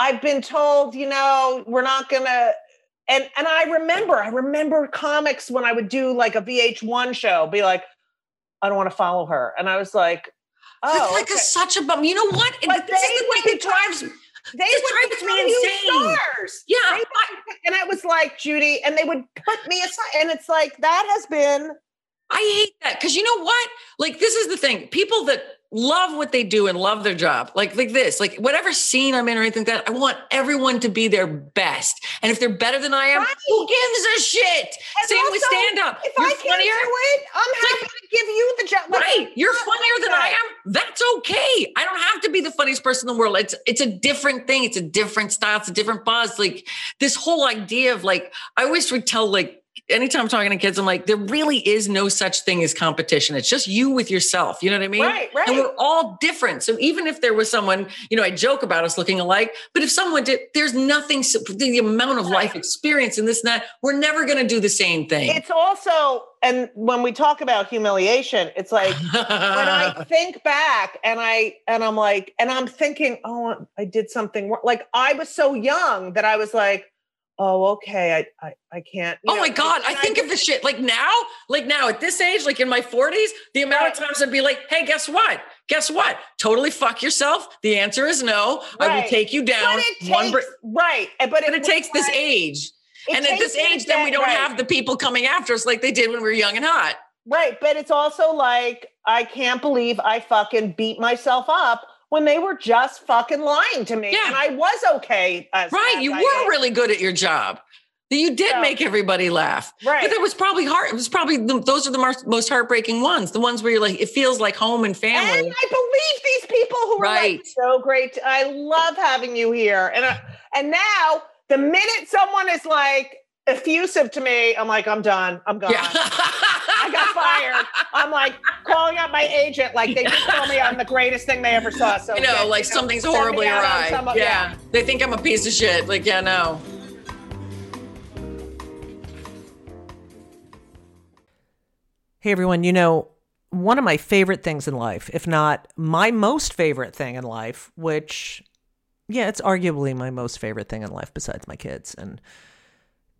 i've been told you know we're not gonna and and i remember i remember comics when i would do like a vh1 show be like i don't want to follow her and i was like oh it's like okay. a, such a bum. You know what? But this is the thing that drives they would drives me insane. stars Yeah, would- and i was like judy and they would put me aside and it's like that has been I hate that because you know what? Like this is the thing. People that love what they do and love their job, like like this, like whatever scene I'm in or anything like that, I want everyone to be their best. And if they're better than I am, Right. who gives a shit? And Same with stand up. if You're i can't funnier. do it i'm happy to give you the job Like, Right. You're funnier like than that. I am. That's okay. I don't have to be the funniest person in the world. It's it's a different thing. It's a different style. It's a different buzz. Like this whole idea of like, I always would tell like anytime I'm talking to kids, I'm like, there really is no such thing as competition. It's just you with yourself. You know what I mean? Right, right. And we're all different. So even if there was someone, you know, I joke about us looking alike, but if someone did, there's nothing, the amount of life experience and this and that, we're never going to do the same thing. it's also and when we talk about humiliation it's like when i think back and i and i'm like and i'm thinking oh i did something wrong like i was so young that i was like oh okay i i, I can't Oh know, my God. I think of the shit like now, like now at this age, like in my 40s, the amount of times I'd be like, hey, guess what? Guess what? Totally fuck yourself. The answer is no. I will take you down. it one br- right eh, but, but it takes this right, age. it and at this age, then we don't right. have the people coming after us like they did when we were young and hot. Right. But it's also like, I can't believe I fucking beat myself up when they were just fucking lying to me. Yeah. And I was okay. As, Right. You I were am. really good at your job. You did So- make everybody laugh. Right. But that was probably hard. It was probably the, those are the most, most heartbreaking ones. The ones where you're like, it feels like home and family. And. I believe these people who were Right. like, so great. I love having you here. And, I, and now the minute someone is like effusive to me, I'm like, I'm done. I'm gone. yeah. I got fired. I'm like calling up my agent, like they just told me I'm the greatest thing they ever saw. So you know, yeah, like you know, something's send horribly out on awry. some- yeah. They think I'm a piece of shit. Like, yeah, no. Hey everyone, you know, one of my favorite things in life, if not my most favorite thing in life, which, yeah, it's arguably my most favorite thing in life besides my kids, and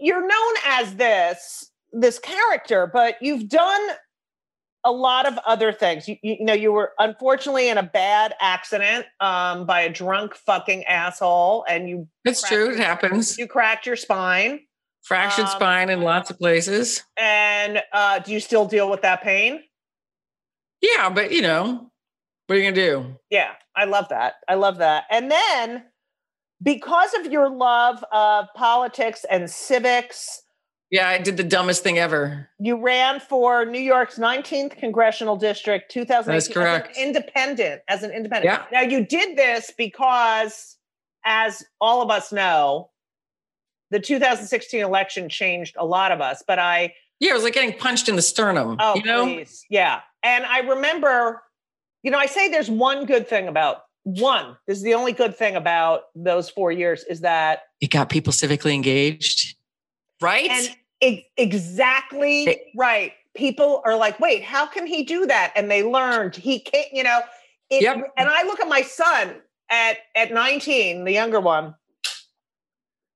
You're known as this this character, but you've done a lot of other things. You, you, know, you were unfortunately in a bad accident um, by a drunk fucking asshole, and you. It's true. It happens. You cracked your spine. Fractured um, spine in lots of places. And uh, do you still deal with that pain? Yeah, but you know, what are you gonna do? Yeah, I love that. I love that. And then, because of your love of politics and civics yeah, I did the dumbest thing ever. You ran for New York's 19th congressional district, 2018. That's correct. As an independent, as an independent. Yeah. Now you did this because, as all of us know, the 2016 election changed a lot of us. But I. Yeah, it was like getting punched in the sternum. Oh, you know? please. Yeah. And I remember, you know, I say there's one good thing about one. This is the only good thing about those four years is that it got people civically engaged right? And exactly it, right. People are like, wait, how can he do that? And they learned he can't, you know. It, yep. And I look at my son at at 19, the younger one,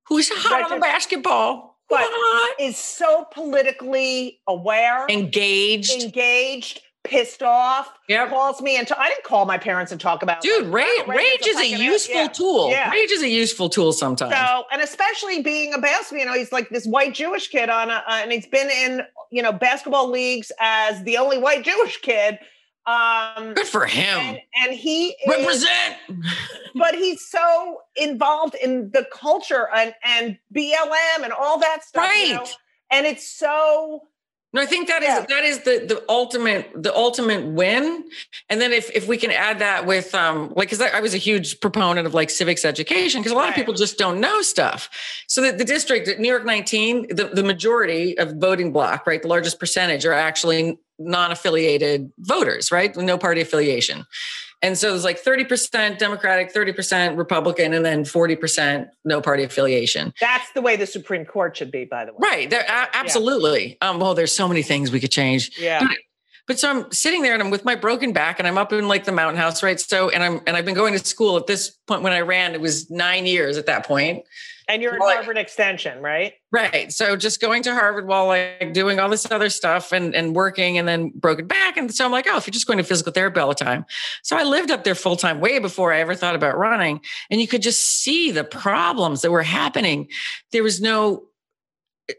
who's hot on the basketball, but what? is so politically aware, engaged, engaged, pissed off, yep. calls me and t- I didn't call my parents and talk about Dude, rage, rage, rage is a useful yeah. tool. Yeah. Rage is a useful tool sometimes. So, and especially being a basketball, you know, he's like this white Jewish kid on a, uh, and he's been in, you know, basketball leagues as the only white Jewish kid. Um Good for him. And, and he represent. Is, but he's so involved in the culture and and BLM and all that stuff. Right. You know? And it's so no, I think that is yeah. that is the the ultimate the ultimate win. And then if if we can add that with um like because I, I, was a huge proponent of like civics education because a lot right. of people just don't know stuff. So the, the district at New York 19, the, the majority of voting block, right, the largest percentage are actually non-affiliated voters, right? No party affiliation. And so it was like 30% Democratic, 30% Republican, and then 40% no party affiliation. That's the way the Supreme Court should be, by the way. Right. There, absolutely. Yeah. Um, well, there's so many things we could change. Yeah. But, but so I'm sitting there and I'm with my broken back and I'm up in like the mountain house, right? So, and I'm, and I've been going to school at this point when I ran, it was nine years at that point. And you're at well, Harvard Extension, right? Right. So just going to Harvard while like doing all this other stuff and, and working and then broken back. And so I'm like, oh, if you're just going to physical therapy all the time. So I lived up there full time way before I ever thought about running. And you could just see the problems that were happening. There was no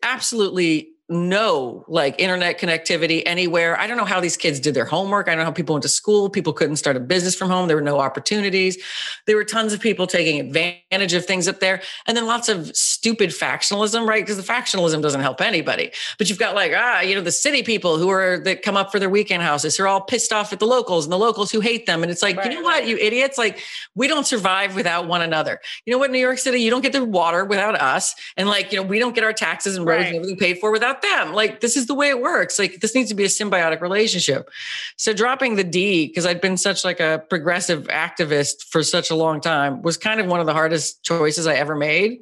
absolutely no like internet connectivity anywhere. I don't know how these kids did their homework. I don't know how people went to school. People couldn't start a business from home. There were no opportunities. There were tons of people taking advantage of things up there. And then lots of stupid factionalism, right? Because the factionalism doesn't help anybody. But you've got like, ah, you know, the city people who are that come up for their weekend houses, are all pissed off at the locals and the locals who hate them. And it's like, right, you know what, you idiots? Like, we don't survive without one another. You know what, New York City, you don't get the water without us. And like, you know, we don't get our taxes and roads right. and everything paid for without them. Like this is the way it works. Like this needs to be a symbiotic relationship. So dropping the D because I'd been such like a progressive activist for such a long time was kind of one of the hardest choices I ever made.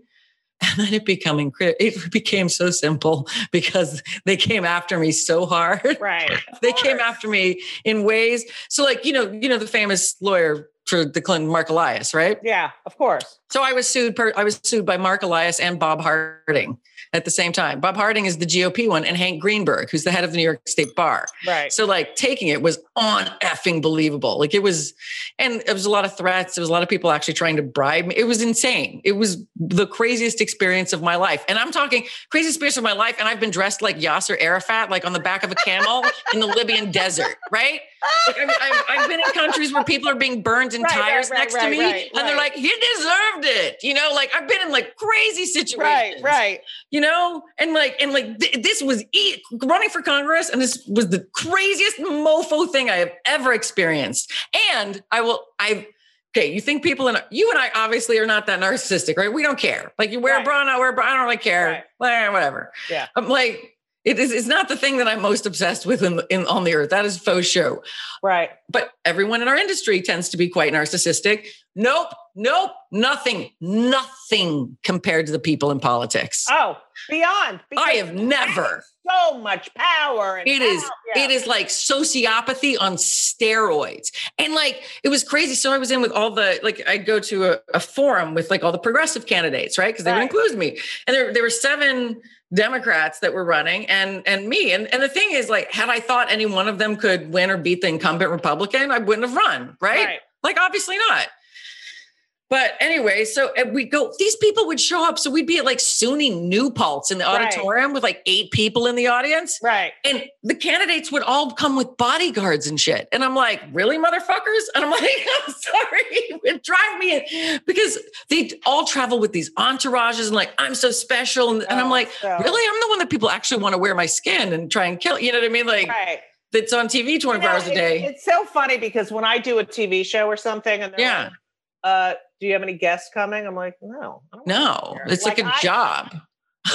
And then it becoming it became so simple because they came after me so hard. Right. they came after me in ways. So like, you know, you know, the famous lawyer for the Clinton Mark Elias, right? Yeah, of course. So I was sued. Per, I was sued by Mark Elias and Bob Harding at the same time. Bob Harding is the GOP one, and Hank Greenberg, who's the head of the New York State Bar. Right. So like taking it was on effing believable. Like it was, and it was a lot of threats. There was a lot of people actually trying to bribe me. It was insane. It was the craziest experience of my life. And I'm talking craziest experience of my life. And I've been dressed like Yasser Arafat, like on the back of a camel in the Libyan desert, right? Like, I mean, I've, I've, been in countries where people are being burned in Right, tires right, next right, to me, and they're like, "You deserved it," you know. Like I've been in like crazy situations, Right, right. you know and like and like th- this was e- running for congress and this was the craziest mofo thing i have ever experienced. And i will i okay you think people in you and i obviously are not that narcissistic right? We don't care. Like you wear a bra not wear a bra i don't really care. Whatever. Yeah. i'm like it is it's not the thing that i'm most obsessed with in, in on the earth that is faux show Right. but everyone in our industry tends to be quite narcissistic nope nope nothing nothing compared to the people in politics Oh, beyond. I have never. so much power. And It is. power- yeah. It is like sociopathy on steroids, and like it was crazy. So I was in with all the like. I'd go to a, a forum with like all the progressive candidates, right? Because they would Right. include me, and there there were seven Democrats that were running, and and me. And and the thing is, like, had I thought any one of them could win or beat the incumbent Republican, I wouldn't have run, right? Right. Like, obviously not. But anyway, so we go, these people would show up. So we'd be at like SUNY New Paltz in the Right. auditorium with like eight people in the audience. Right. And the candidates would all come with bodyguards and shit. And I'm like, really, motherfuckers? And I'm like, I'm sorry, it drive me in. Because they all travel with these entourages and like, I'm so special. And, and I'm Oh, like, so- really? I'm the one that people actually want to wear my skin and try and kill. You know what I mean? Like, Right. that's on TV 24 You know, hours a it's- day. It's so funny because when I do a TV show or something, and Yeah. like, uh, "Do you have any guests coming?" I'm like, "No, I don't no, care." it's like, a I- job.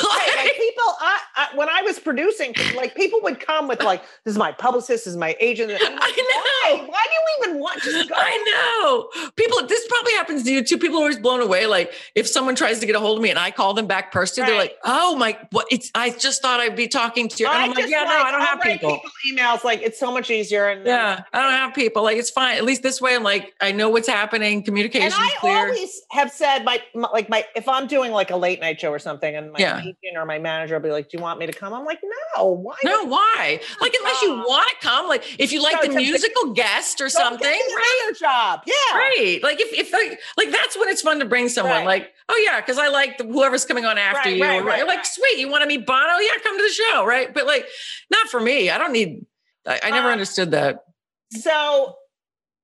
Right, like people, I, I, when I was producing, like people would come with like, "This is my publicist, this is my agent." I'm like, I know. Why? Why do you even want? Just go. I know. People, this probably happens to you too. People are always blown away. Like if someone tries to get a hold of me and I call them back personally, they're like, "Oh my, what? It's I just thought I'd be talking to you." And I I'm like, "Yeah, no, I don't I'll have write people." emails like it's so much easier. And Yeah, I don't have people. Like it's fine. At least this way, I'm like, I know what's happening. Communication. And I clear. always have said my, my like my if I'm doing like a late night show or something, and my Yeah. Agent or my manager will be like, "Do you want me to come?" I'm like, "No, why?" no, why? Like unless you want to come, like if you like No, the musical guest or something, right? another job. Yeah. Right. Like if, if like, like that's when it's fun to bring someone Right. like, oh yeah, because I like the, whoever's coming on after Right, you. right, right, like, sweet, you want to meet Bono? Yeah, come to the show. Right. But like, not for me. I don't need, I, I never Uh, understood that. So,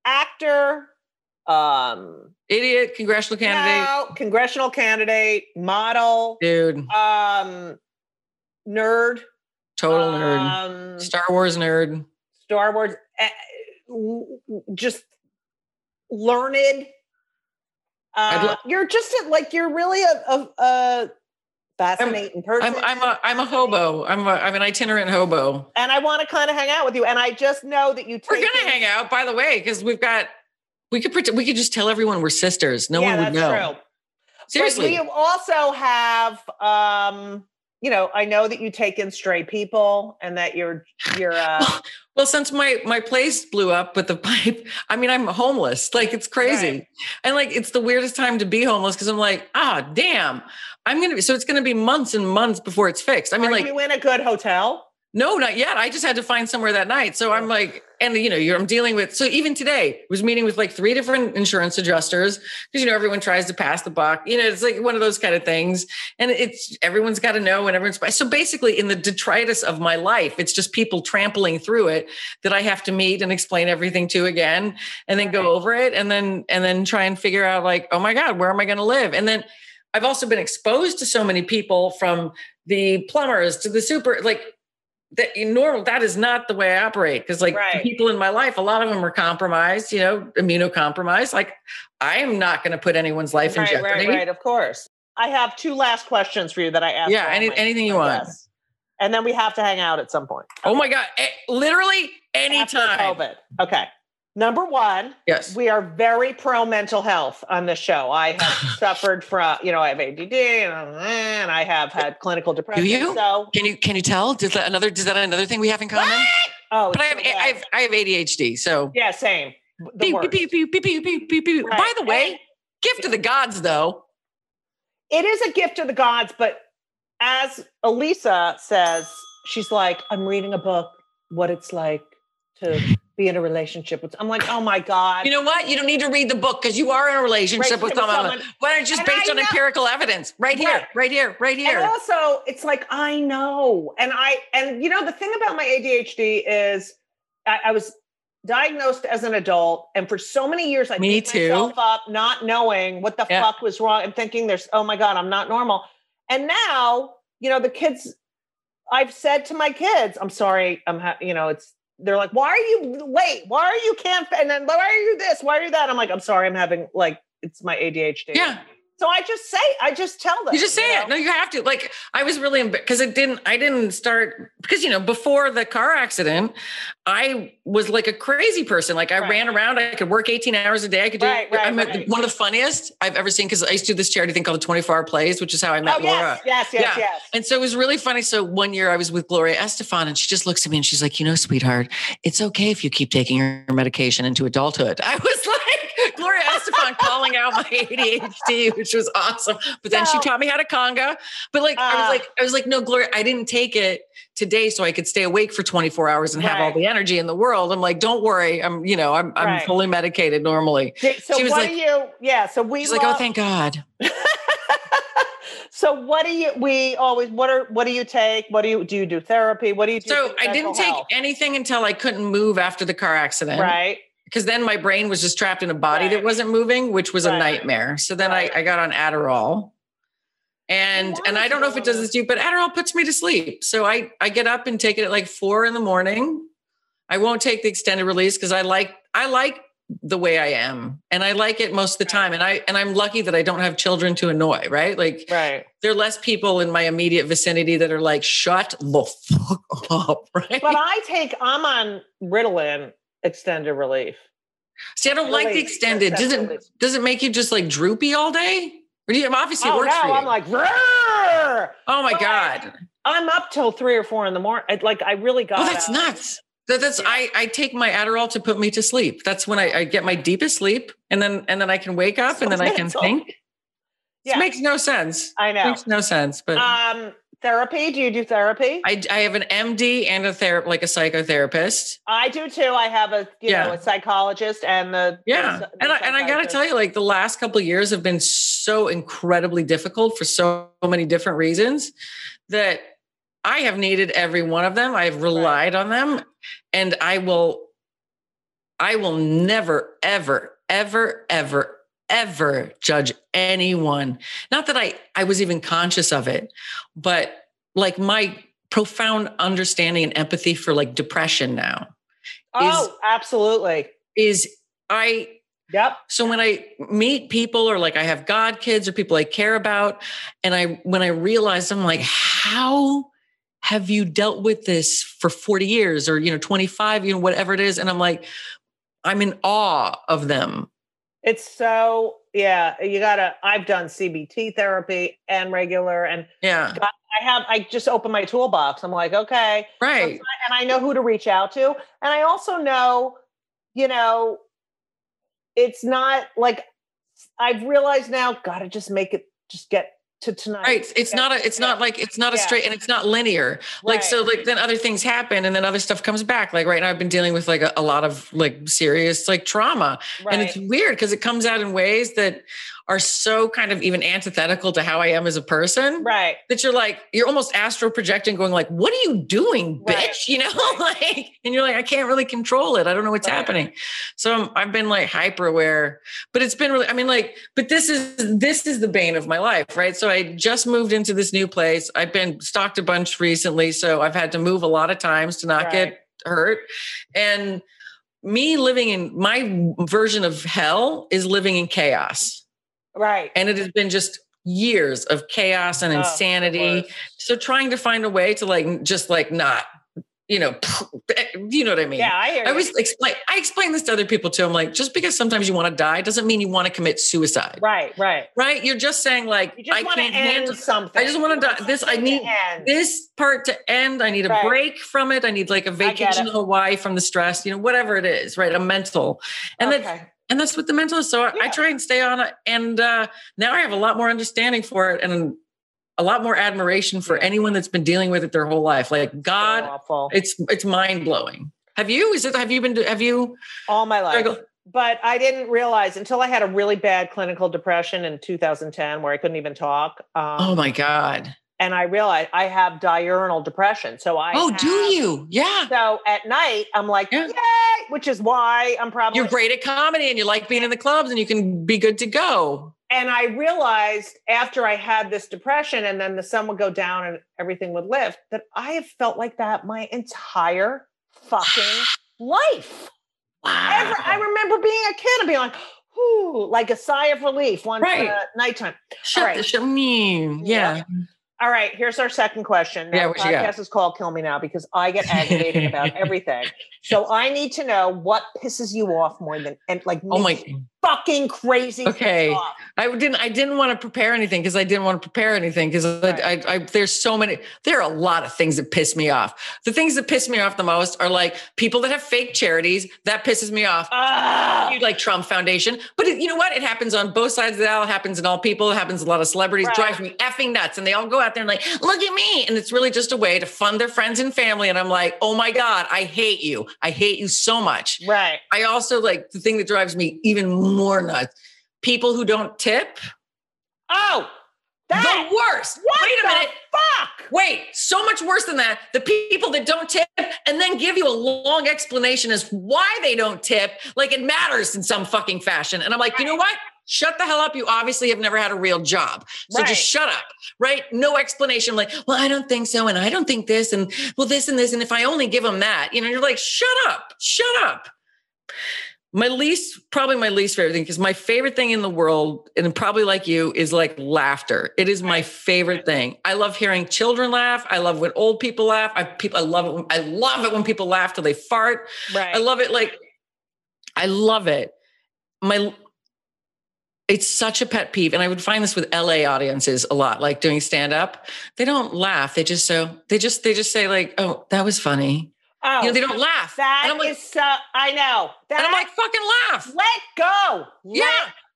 actor, um, Idiot congressional candidate. no, congressional candidate, model, Dude, um, nerd, total nerd. um, Star Wars nerd. Star Wars, eh, just learned. Uh, lo- you're just a, like you're really a, a, a fascinating person. I'm, I'm a, I'm a hobo. I'm a, I'm an itinerant hobo. and I want to kind of hang out with you. And I just know that you take We're gonna it- hang out, by the way, because we've got. We could pretend. We could just tell everyone we're sisters. No yeah, one would know. True. Seriously. But we also have, um, you know, I know that you take in stray people and that you're, you're, uh, Well, since my my place blew up with the pipe, I mean, I'm homeless. Like it's crazy, Right. and like it's the weirdest time to be homeless because I'm like, ah, damn, I'm gonna be. So it's gonna be months and months before it's fixed. I mean, are like, you in a good hotel? No, not yet. I just had to find somewhere that night. So I'm like, and you know, you're I'm dealing with. So even today, I was meeting with like three different insurance adjusters because you know everyone tries to pass the buck. You know, it's like one of those kind of things, and it's everyone's got to know and everyone's. So basically, in the detritus of my life, it's just people trampling through it that I have to meet and explain everything to again, and then go over it, and then and then try and figure out like, oh my god, where am I going to live? And then I've also been exposed to so many people from the plumbers to the super like that normal that is not the way I operate because like Right. people in my life a lot of them are compromised you know immunocompromised like I am not going to put anyone's life in right, jeopardy right, right. Of course. I have two last questions for you that I asked. Yeah, any- anything you want. And then we have to hang out at some point. oh my god eh, literally After anytime COVID. Okay. Number one, yes we are very pro mental health on the show. I have suffered from, you know, I have ADD and, I have had uh, clinical depression. Do you? So, can you can you tell does that another does that another thing we have in common What? oh, but I have I have I have ADHD so yeah, same. Pew, pew, pew. Right. By the way, And- gift of the gods, though. it is a gift of the gods, but as Elisa says, she's like, I'm reading a book, what it's like to be in a relationship with. I'm like, oh my God. You know what? You don't need to read the book because you are in a relationship with with someone. someone. Why don't just based I on know- empirical evidence? Right here, Right. Here, right here, and also, it's like, I know. And I, and you know, the thing about my ADHD is I, I was diagnosed as an adult. And for so many years, I Me too. myself up, not knowing what the Yeah. fuck was wrong and thinking there's, oh my God, I'm not normal. And now, you know, the kids, I've said to my kids, I'm sorry, I'm, ha- you know, it's, they're like, why are you late? Why are you can't, and then why are you this? Why are you that? I'm like, I'm sorry, I'm having like, it's my ADHD. yeah. So I just say, I just tell them. You just say know? it. No, you have to. Like I was really because it didn't. I didn't start because you know before the car accident, I was like a crazy person. Like I Right. ran around. I could work eighteen hours a day. I could do. Right, right, I'm right. one of the funniest I've ever seen because I used to do this charity thing called the Twenty Four Hour Plays, which is how I met Oh, Laura. yes, yes, yes, Yeah. yes. And so it was really funny. So one year I was with Gloria Estefan and she just looks at me and she's like, you know, sweetheart, it's okay if you keep taking your medication into adulthood. I was like, Gloria Estefan calling out my ADHD, which was awesome. But then she taught me how to conga. But like, I Uh, was like, I was like, no, Gloria, I didn't take it today so I could stay awake for 24 hours and have all the energy in the world. I'm like, don't worry. I'm, you know, I'm, I'm Right. fully medicated normally. So She was what like- do you? Yeah. So we. She's like, oh, thank God. so what do you? We always. What are? What do you take? What do you do? You do therapy? What do you do? So I didn't take health? anything until I couldn't move after the car accident. Right. Because then my brain was just trapped in a body that wasn't moving, which was Right. a nightmare. So then Right. I, I got on Adderall. And and I don't know if it does this to you, but Adderall puts me to sleep. So I I get up and take it at like four in the morning. I won't take the extended release because I like I like the way I am and I like it most of the time. And I and I'm lucky that I don't have children to annoy, right? Like Right. there are less people in my immediate vicinity that are like, shut the fuck up, right? But I take. I'm on Ritalin extended relief. See, I don't like the extended. Does it does it make you just like droopy all day? Or do you obviously it Oh works no! for you? I'm like. "Rrrr." oh my but- god! I'm up till three or four in the morning. I- Like I really got. Oh, that's nuts. That, that's Yeah. I I take my Adderall to put me to sleep. That's when I, I get my deepest sleep, and then and then I can wake up, and then I can think. Yeah. It makes no sense. I know. It Makes no sense. But Um, therapy. Do you do therapy? I I have an MD and a therapist, like a psychotherapist. I do too. I have a you Yeah. know a psychologist and the Yeah, the- and I, and I got to tell you, like the last couple of years have been so incredibly difficult for so many different reasons that I have needed every one of them. I've relied on them, and I will, I will never, ever, ever, ever, ever judge anyone. Not that I I was even conscious of it, but like my profound understanding and empathy for like depression now Oh, absolutely. is I Yep. so when I meet people or like I have God kids or people I care about, and I when I realize I'm like, how have you dealt with this for 40 years or you know 25, you know, whatever it is? And I'm like, I'm in awe of them. It's so yeah. You gotta. I've done CBT therapy and regular, and Yeah. I have. I just open my toolbox. I'm like, okay, Right. and I know who to reach out to, and I also know, you know, it's not like I've realized now. Gotta just make it. Just get to tonight. Right. It's not a, it's not like, it's not a Yeah. straight and it's not linear. Like, so like then other things happen and then other stuff comes back. Like right now I've been dealing with like a, a lot of like serious like trauma. And it's weird because it comes out in ways that are so kind of even antithetical to how I am as a person. right. That you're like, you're almost astral projecting, going like, what are you doing, bitch? Right. You know, like, and you're like, I can't really control it. I don't know what's Right. happening. So I'm, I've been like hyper aware, but it's been really, I mean, like, but this is, this is the bane of my life, right? So I just moved into this new place. I've been stalked a bunch recently. So I've had to move a lot of times to not Right. get hurt. And me living in my version of hell is living in chaos Right. and it has been just years of chaos and Oh, insanity worst. so trying to find a way to like just like not you know, you know what I mean? Yeah, I hear I you. always explain. I explain this to other people too. I'm like, just because sometimes you want to die doesn't mean you want to commit suicide, Right, right. right? You're just saying like, You just I can't handle. something. I just want to die. This I need this part to end. I need a Right. break from it. I need like a vacation to Hawaii from the stress. You know, whatever it is, right? A mental, and that okay. And that's what the mental is. So I, I try and stay on it. And uh, now I have a lot more understanding for it and a lot more admiration for Yeah. anyone that's been dealing with it their whole life. Like God, awful. it's it's mind blowing. Have you? Is it? Have you been? Have you? all my life. struggled- But I didn't realize until I had a really bad clinical depression in 2010 where I couldn't even talk. Um, Oh my God! And I realized I have diurnal depression. So I Oh, do you? Yeah. So at night, I'm like, Yeah. yay, which is why I'm probably. You're great at comedy and you like being in the clubs and you can be good to go. And I realized after I had this depression and then the sun would go down and everything would lift that I have felt like that my entire fucking life. Wow. Ever, I remember being a kid and being like, whoo, like a sigh of relief one Right. uh, nighttime. Shut right. the shit. Mm, yeah. All right, here's our second question. Yeah, Now, what the podcast is called Kill Me Now because I get aggravated about everything. So I need to know what pisses you off more than and like Oh my. Fucking crazy. Okay. I didn't. I didn't want to prepare anything because I didn't want to prepare anything because Right. I, I, I. There's so many. There are a lot of things that piss me off. The things that piss me off the most are like people that have fake charities. That pisses me off. You like Trump Foundation, but it, you know what? It happens on both sides of the aisle. It happens in all people. It happens to a lot of celebrities. Right. Drives me effing nuts, and they all go out there and like, look at me, and it's really just a way to fund their friends and family. And I'm like, oh my god, I hate you. I hate you so much. right. I also like the thing that drives me even more nuts. People who don't tip, Oh, that the worst. what Wait a the minute. fuck? Wait, so much worse than that. The people that don't tip and then give you a long explanation as why they don't tip, like it matters in some fucking fashion. And I'm like, you know what? Shut the hell up. You obviously have never had a real job. So Right. just shut up, right? No explanation. Like, well, I don't think so. And I don't think this. And well, this and this. And if I only give them that, you know, you're like, shut up, shut up. My least, probably my least favorite thing, because my favorite thing in the world, and probably like you, is like laughter. It is my favorite thing. I love hearing children laugh. I love when old people laugh. I people, I love it. When, I love it when people laugh till they fart. Right. I love it. Like, I love it. My, it's such a pet peeve, and I would find this with LA audiences a lot. Like doing stand up, they don't laugh. They just so they just they just say like, "Oh, that was funny." Oh, You know, they don't laugh. That and I'm like, is so. I know. That, and I'm like, fucking laugh. let go. Yeah.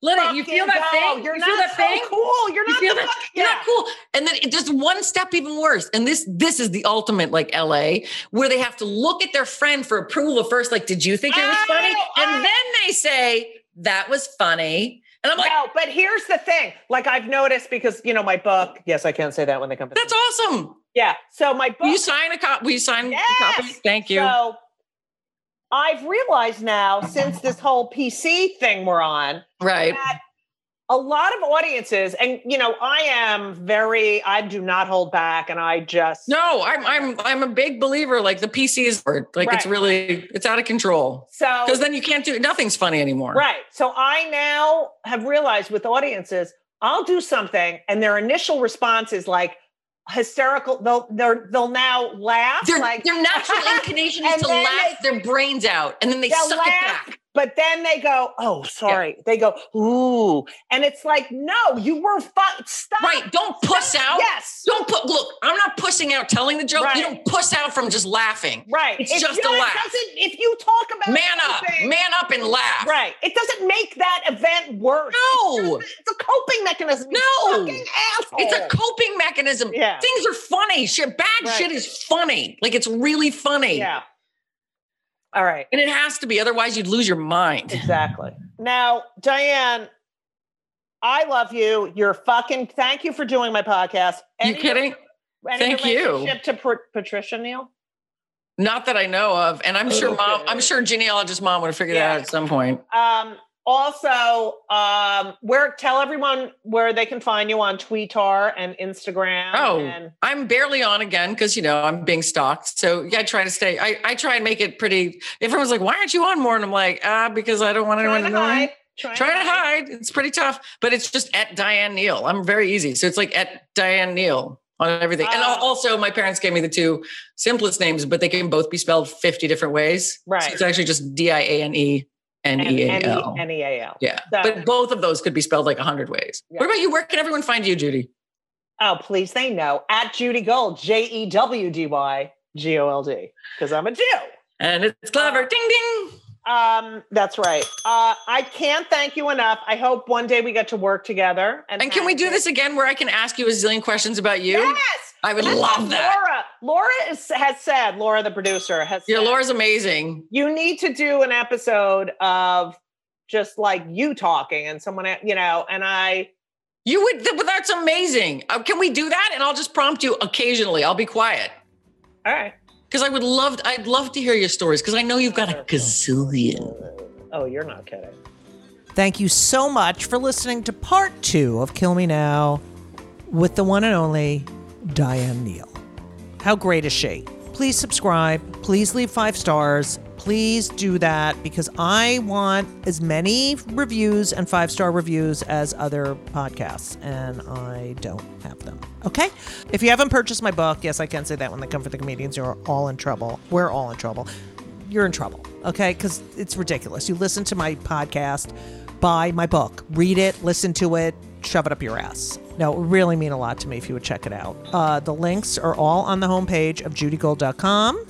Let it. You feel that go. thing? You're you not feel that so thing? cool. You're You not that? fuck- You're not cool. And then it just one step even worse. And this this is the ultimate like LA where they have to look at their friend for approval first. Like, did you think it was funny? And oh. then they say that was funny. And I'm like, no, but here's the thing. Like I've noticed because you know my book. Yes, I can't say that when they come. that's awesome. Yeah. So my book. Will you sign a copy? Will you sign Yes! a copy? Thank you. So I've realized now since this whole PC thing we're on right. that a lot of audiences, and you know, I am very, I do not hold back, and I just No, I'm I'm I'm a big believer. Like the PC is like it's really it's out of control. so Because then you can't do nothing's funny anymore. Right. So I now have realized with audiences, I'll do something and their initial response is like hysterical. They'll they're, they'll now laugh. Their, like their natural inclination is to laugh they- their brains out and then they suck it back. But then they go, "Oh, sorry." They go, "Ooh," and it's like, "No, you were fu- stop." Right. Don't puss Stop. out. Yes. Don't put look, I'm not pussing out telling the joke. Right. You don't puss out from just laughing. Right. It's If just a laugh. doesn't- If you talk about Man up. Man up and laugh. Right. It doesn't make that event worse. No. It's, just- it's a coping mechanism. No. It's a coping mechanism. Yeah. Things are funny. Shit, bad Right. shit is funny. Like it's really funny. Yeah. All right. And it has to be, otherwise you'd lose your mind. Exactly. Now, Diane, I love you. You're fucking. Thank you for doing my podcast. You Any- kidding? any Thank you. To Pat- Patricia Neal. Not that I know of. And I'm sure mom. I'm sure genealogist mom would have figured Yeah. that out at some point. Um. Also, um, where tell everyone where they can find you on Twitter and Instagram. Oh. and I'm barely on again because you know I'm being stalked. So yeah, I try to stay. I, I try and make it pretty. Everyone's like, "Why aren't you on more?" And I'm like, "Ah, because I don't want anyone to to know." Trying Trying to hide. It's pretty tough, but it's just at Diane Neal. I'm very easy. So it's like at Diane Neal. on everything. and Uh, also, my parents gave me the two simplest names, but they can both be spelled 50 different ways. Right. So it's actually just D I A N E N E A L. N E A L. Yeah. So- But both of those could be spelled like a hundred ways. Yeah. What about you? Where can everyone find you, Judy? Oh, please say no. At Judy Gold, J E W D Y G O L D, because I'm a Jew. And it's clever. Uh, ding ding. Um, that's right. Uh, I can't thank you enough. I hope one day we get to work together. And, And can we do this again where I can ask you a zillion questions about you? Yes. I would Listen, love that. Laura, Laura is, has said, Laura, the producer, has Yeah, said, Laura's amazing. you need to do an episode of just like you talking and someone, you know, and I, You would, th- but that's amazing. Uh, can we do that? And I'll just prompt you occasionally. I'll be quiet all right. because I would love, I'd love to hear your stories because I know you've got a gazillion. Oh, you're not kidding. Thank you so much for listening to part two of Kill Me Now with the one and only Diane Neal. How great is she? Please subscribe. Please leave five stars. Please do that because I want as many reviews and five star reviews as other podcasts, and I don't have them. Okay? If you haven't purchased my book, yes, I can say that when they come for the comedians, you're all in trouble. We're all in trouble you're in trouble, okay? Because it's ridiculous. You listen to my podcast, buy my book, read it, listen to it, shove it up your ass. No, it would really mean a lot to me if you would check it out. Uh, the links are all on the homepage of judygold.com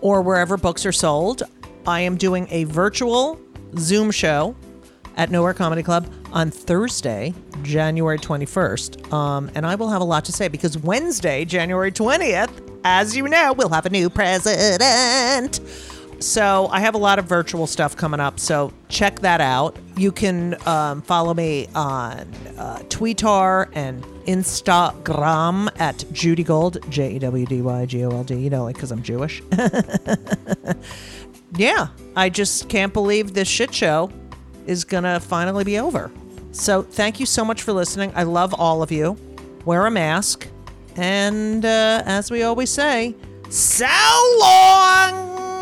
or wherever books are sold. I am doing a virtual Zoom show at Nowhere Comedy Club on Thursday, January 21st. Um, and I will have a lot to say because Wednesday, January 20th, as you know, we'll have a new president. So I have a lot of virtual stuff coming up. So check that out. You can um, follow me on uh, Twitter and Instagram at Judy Gold, J E W D Y G O L D. You know, like because I'm Jewish. yeah, I just can't believe this shit show is gonna finally be over. So thank you so much for listening. I love all of you. Wear a mask, and uh, as we always say, so long.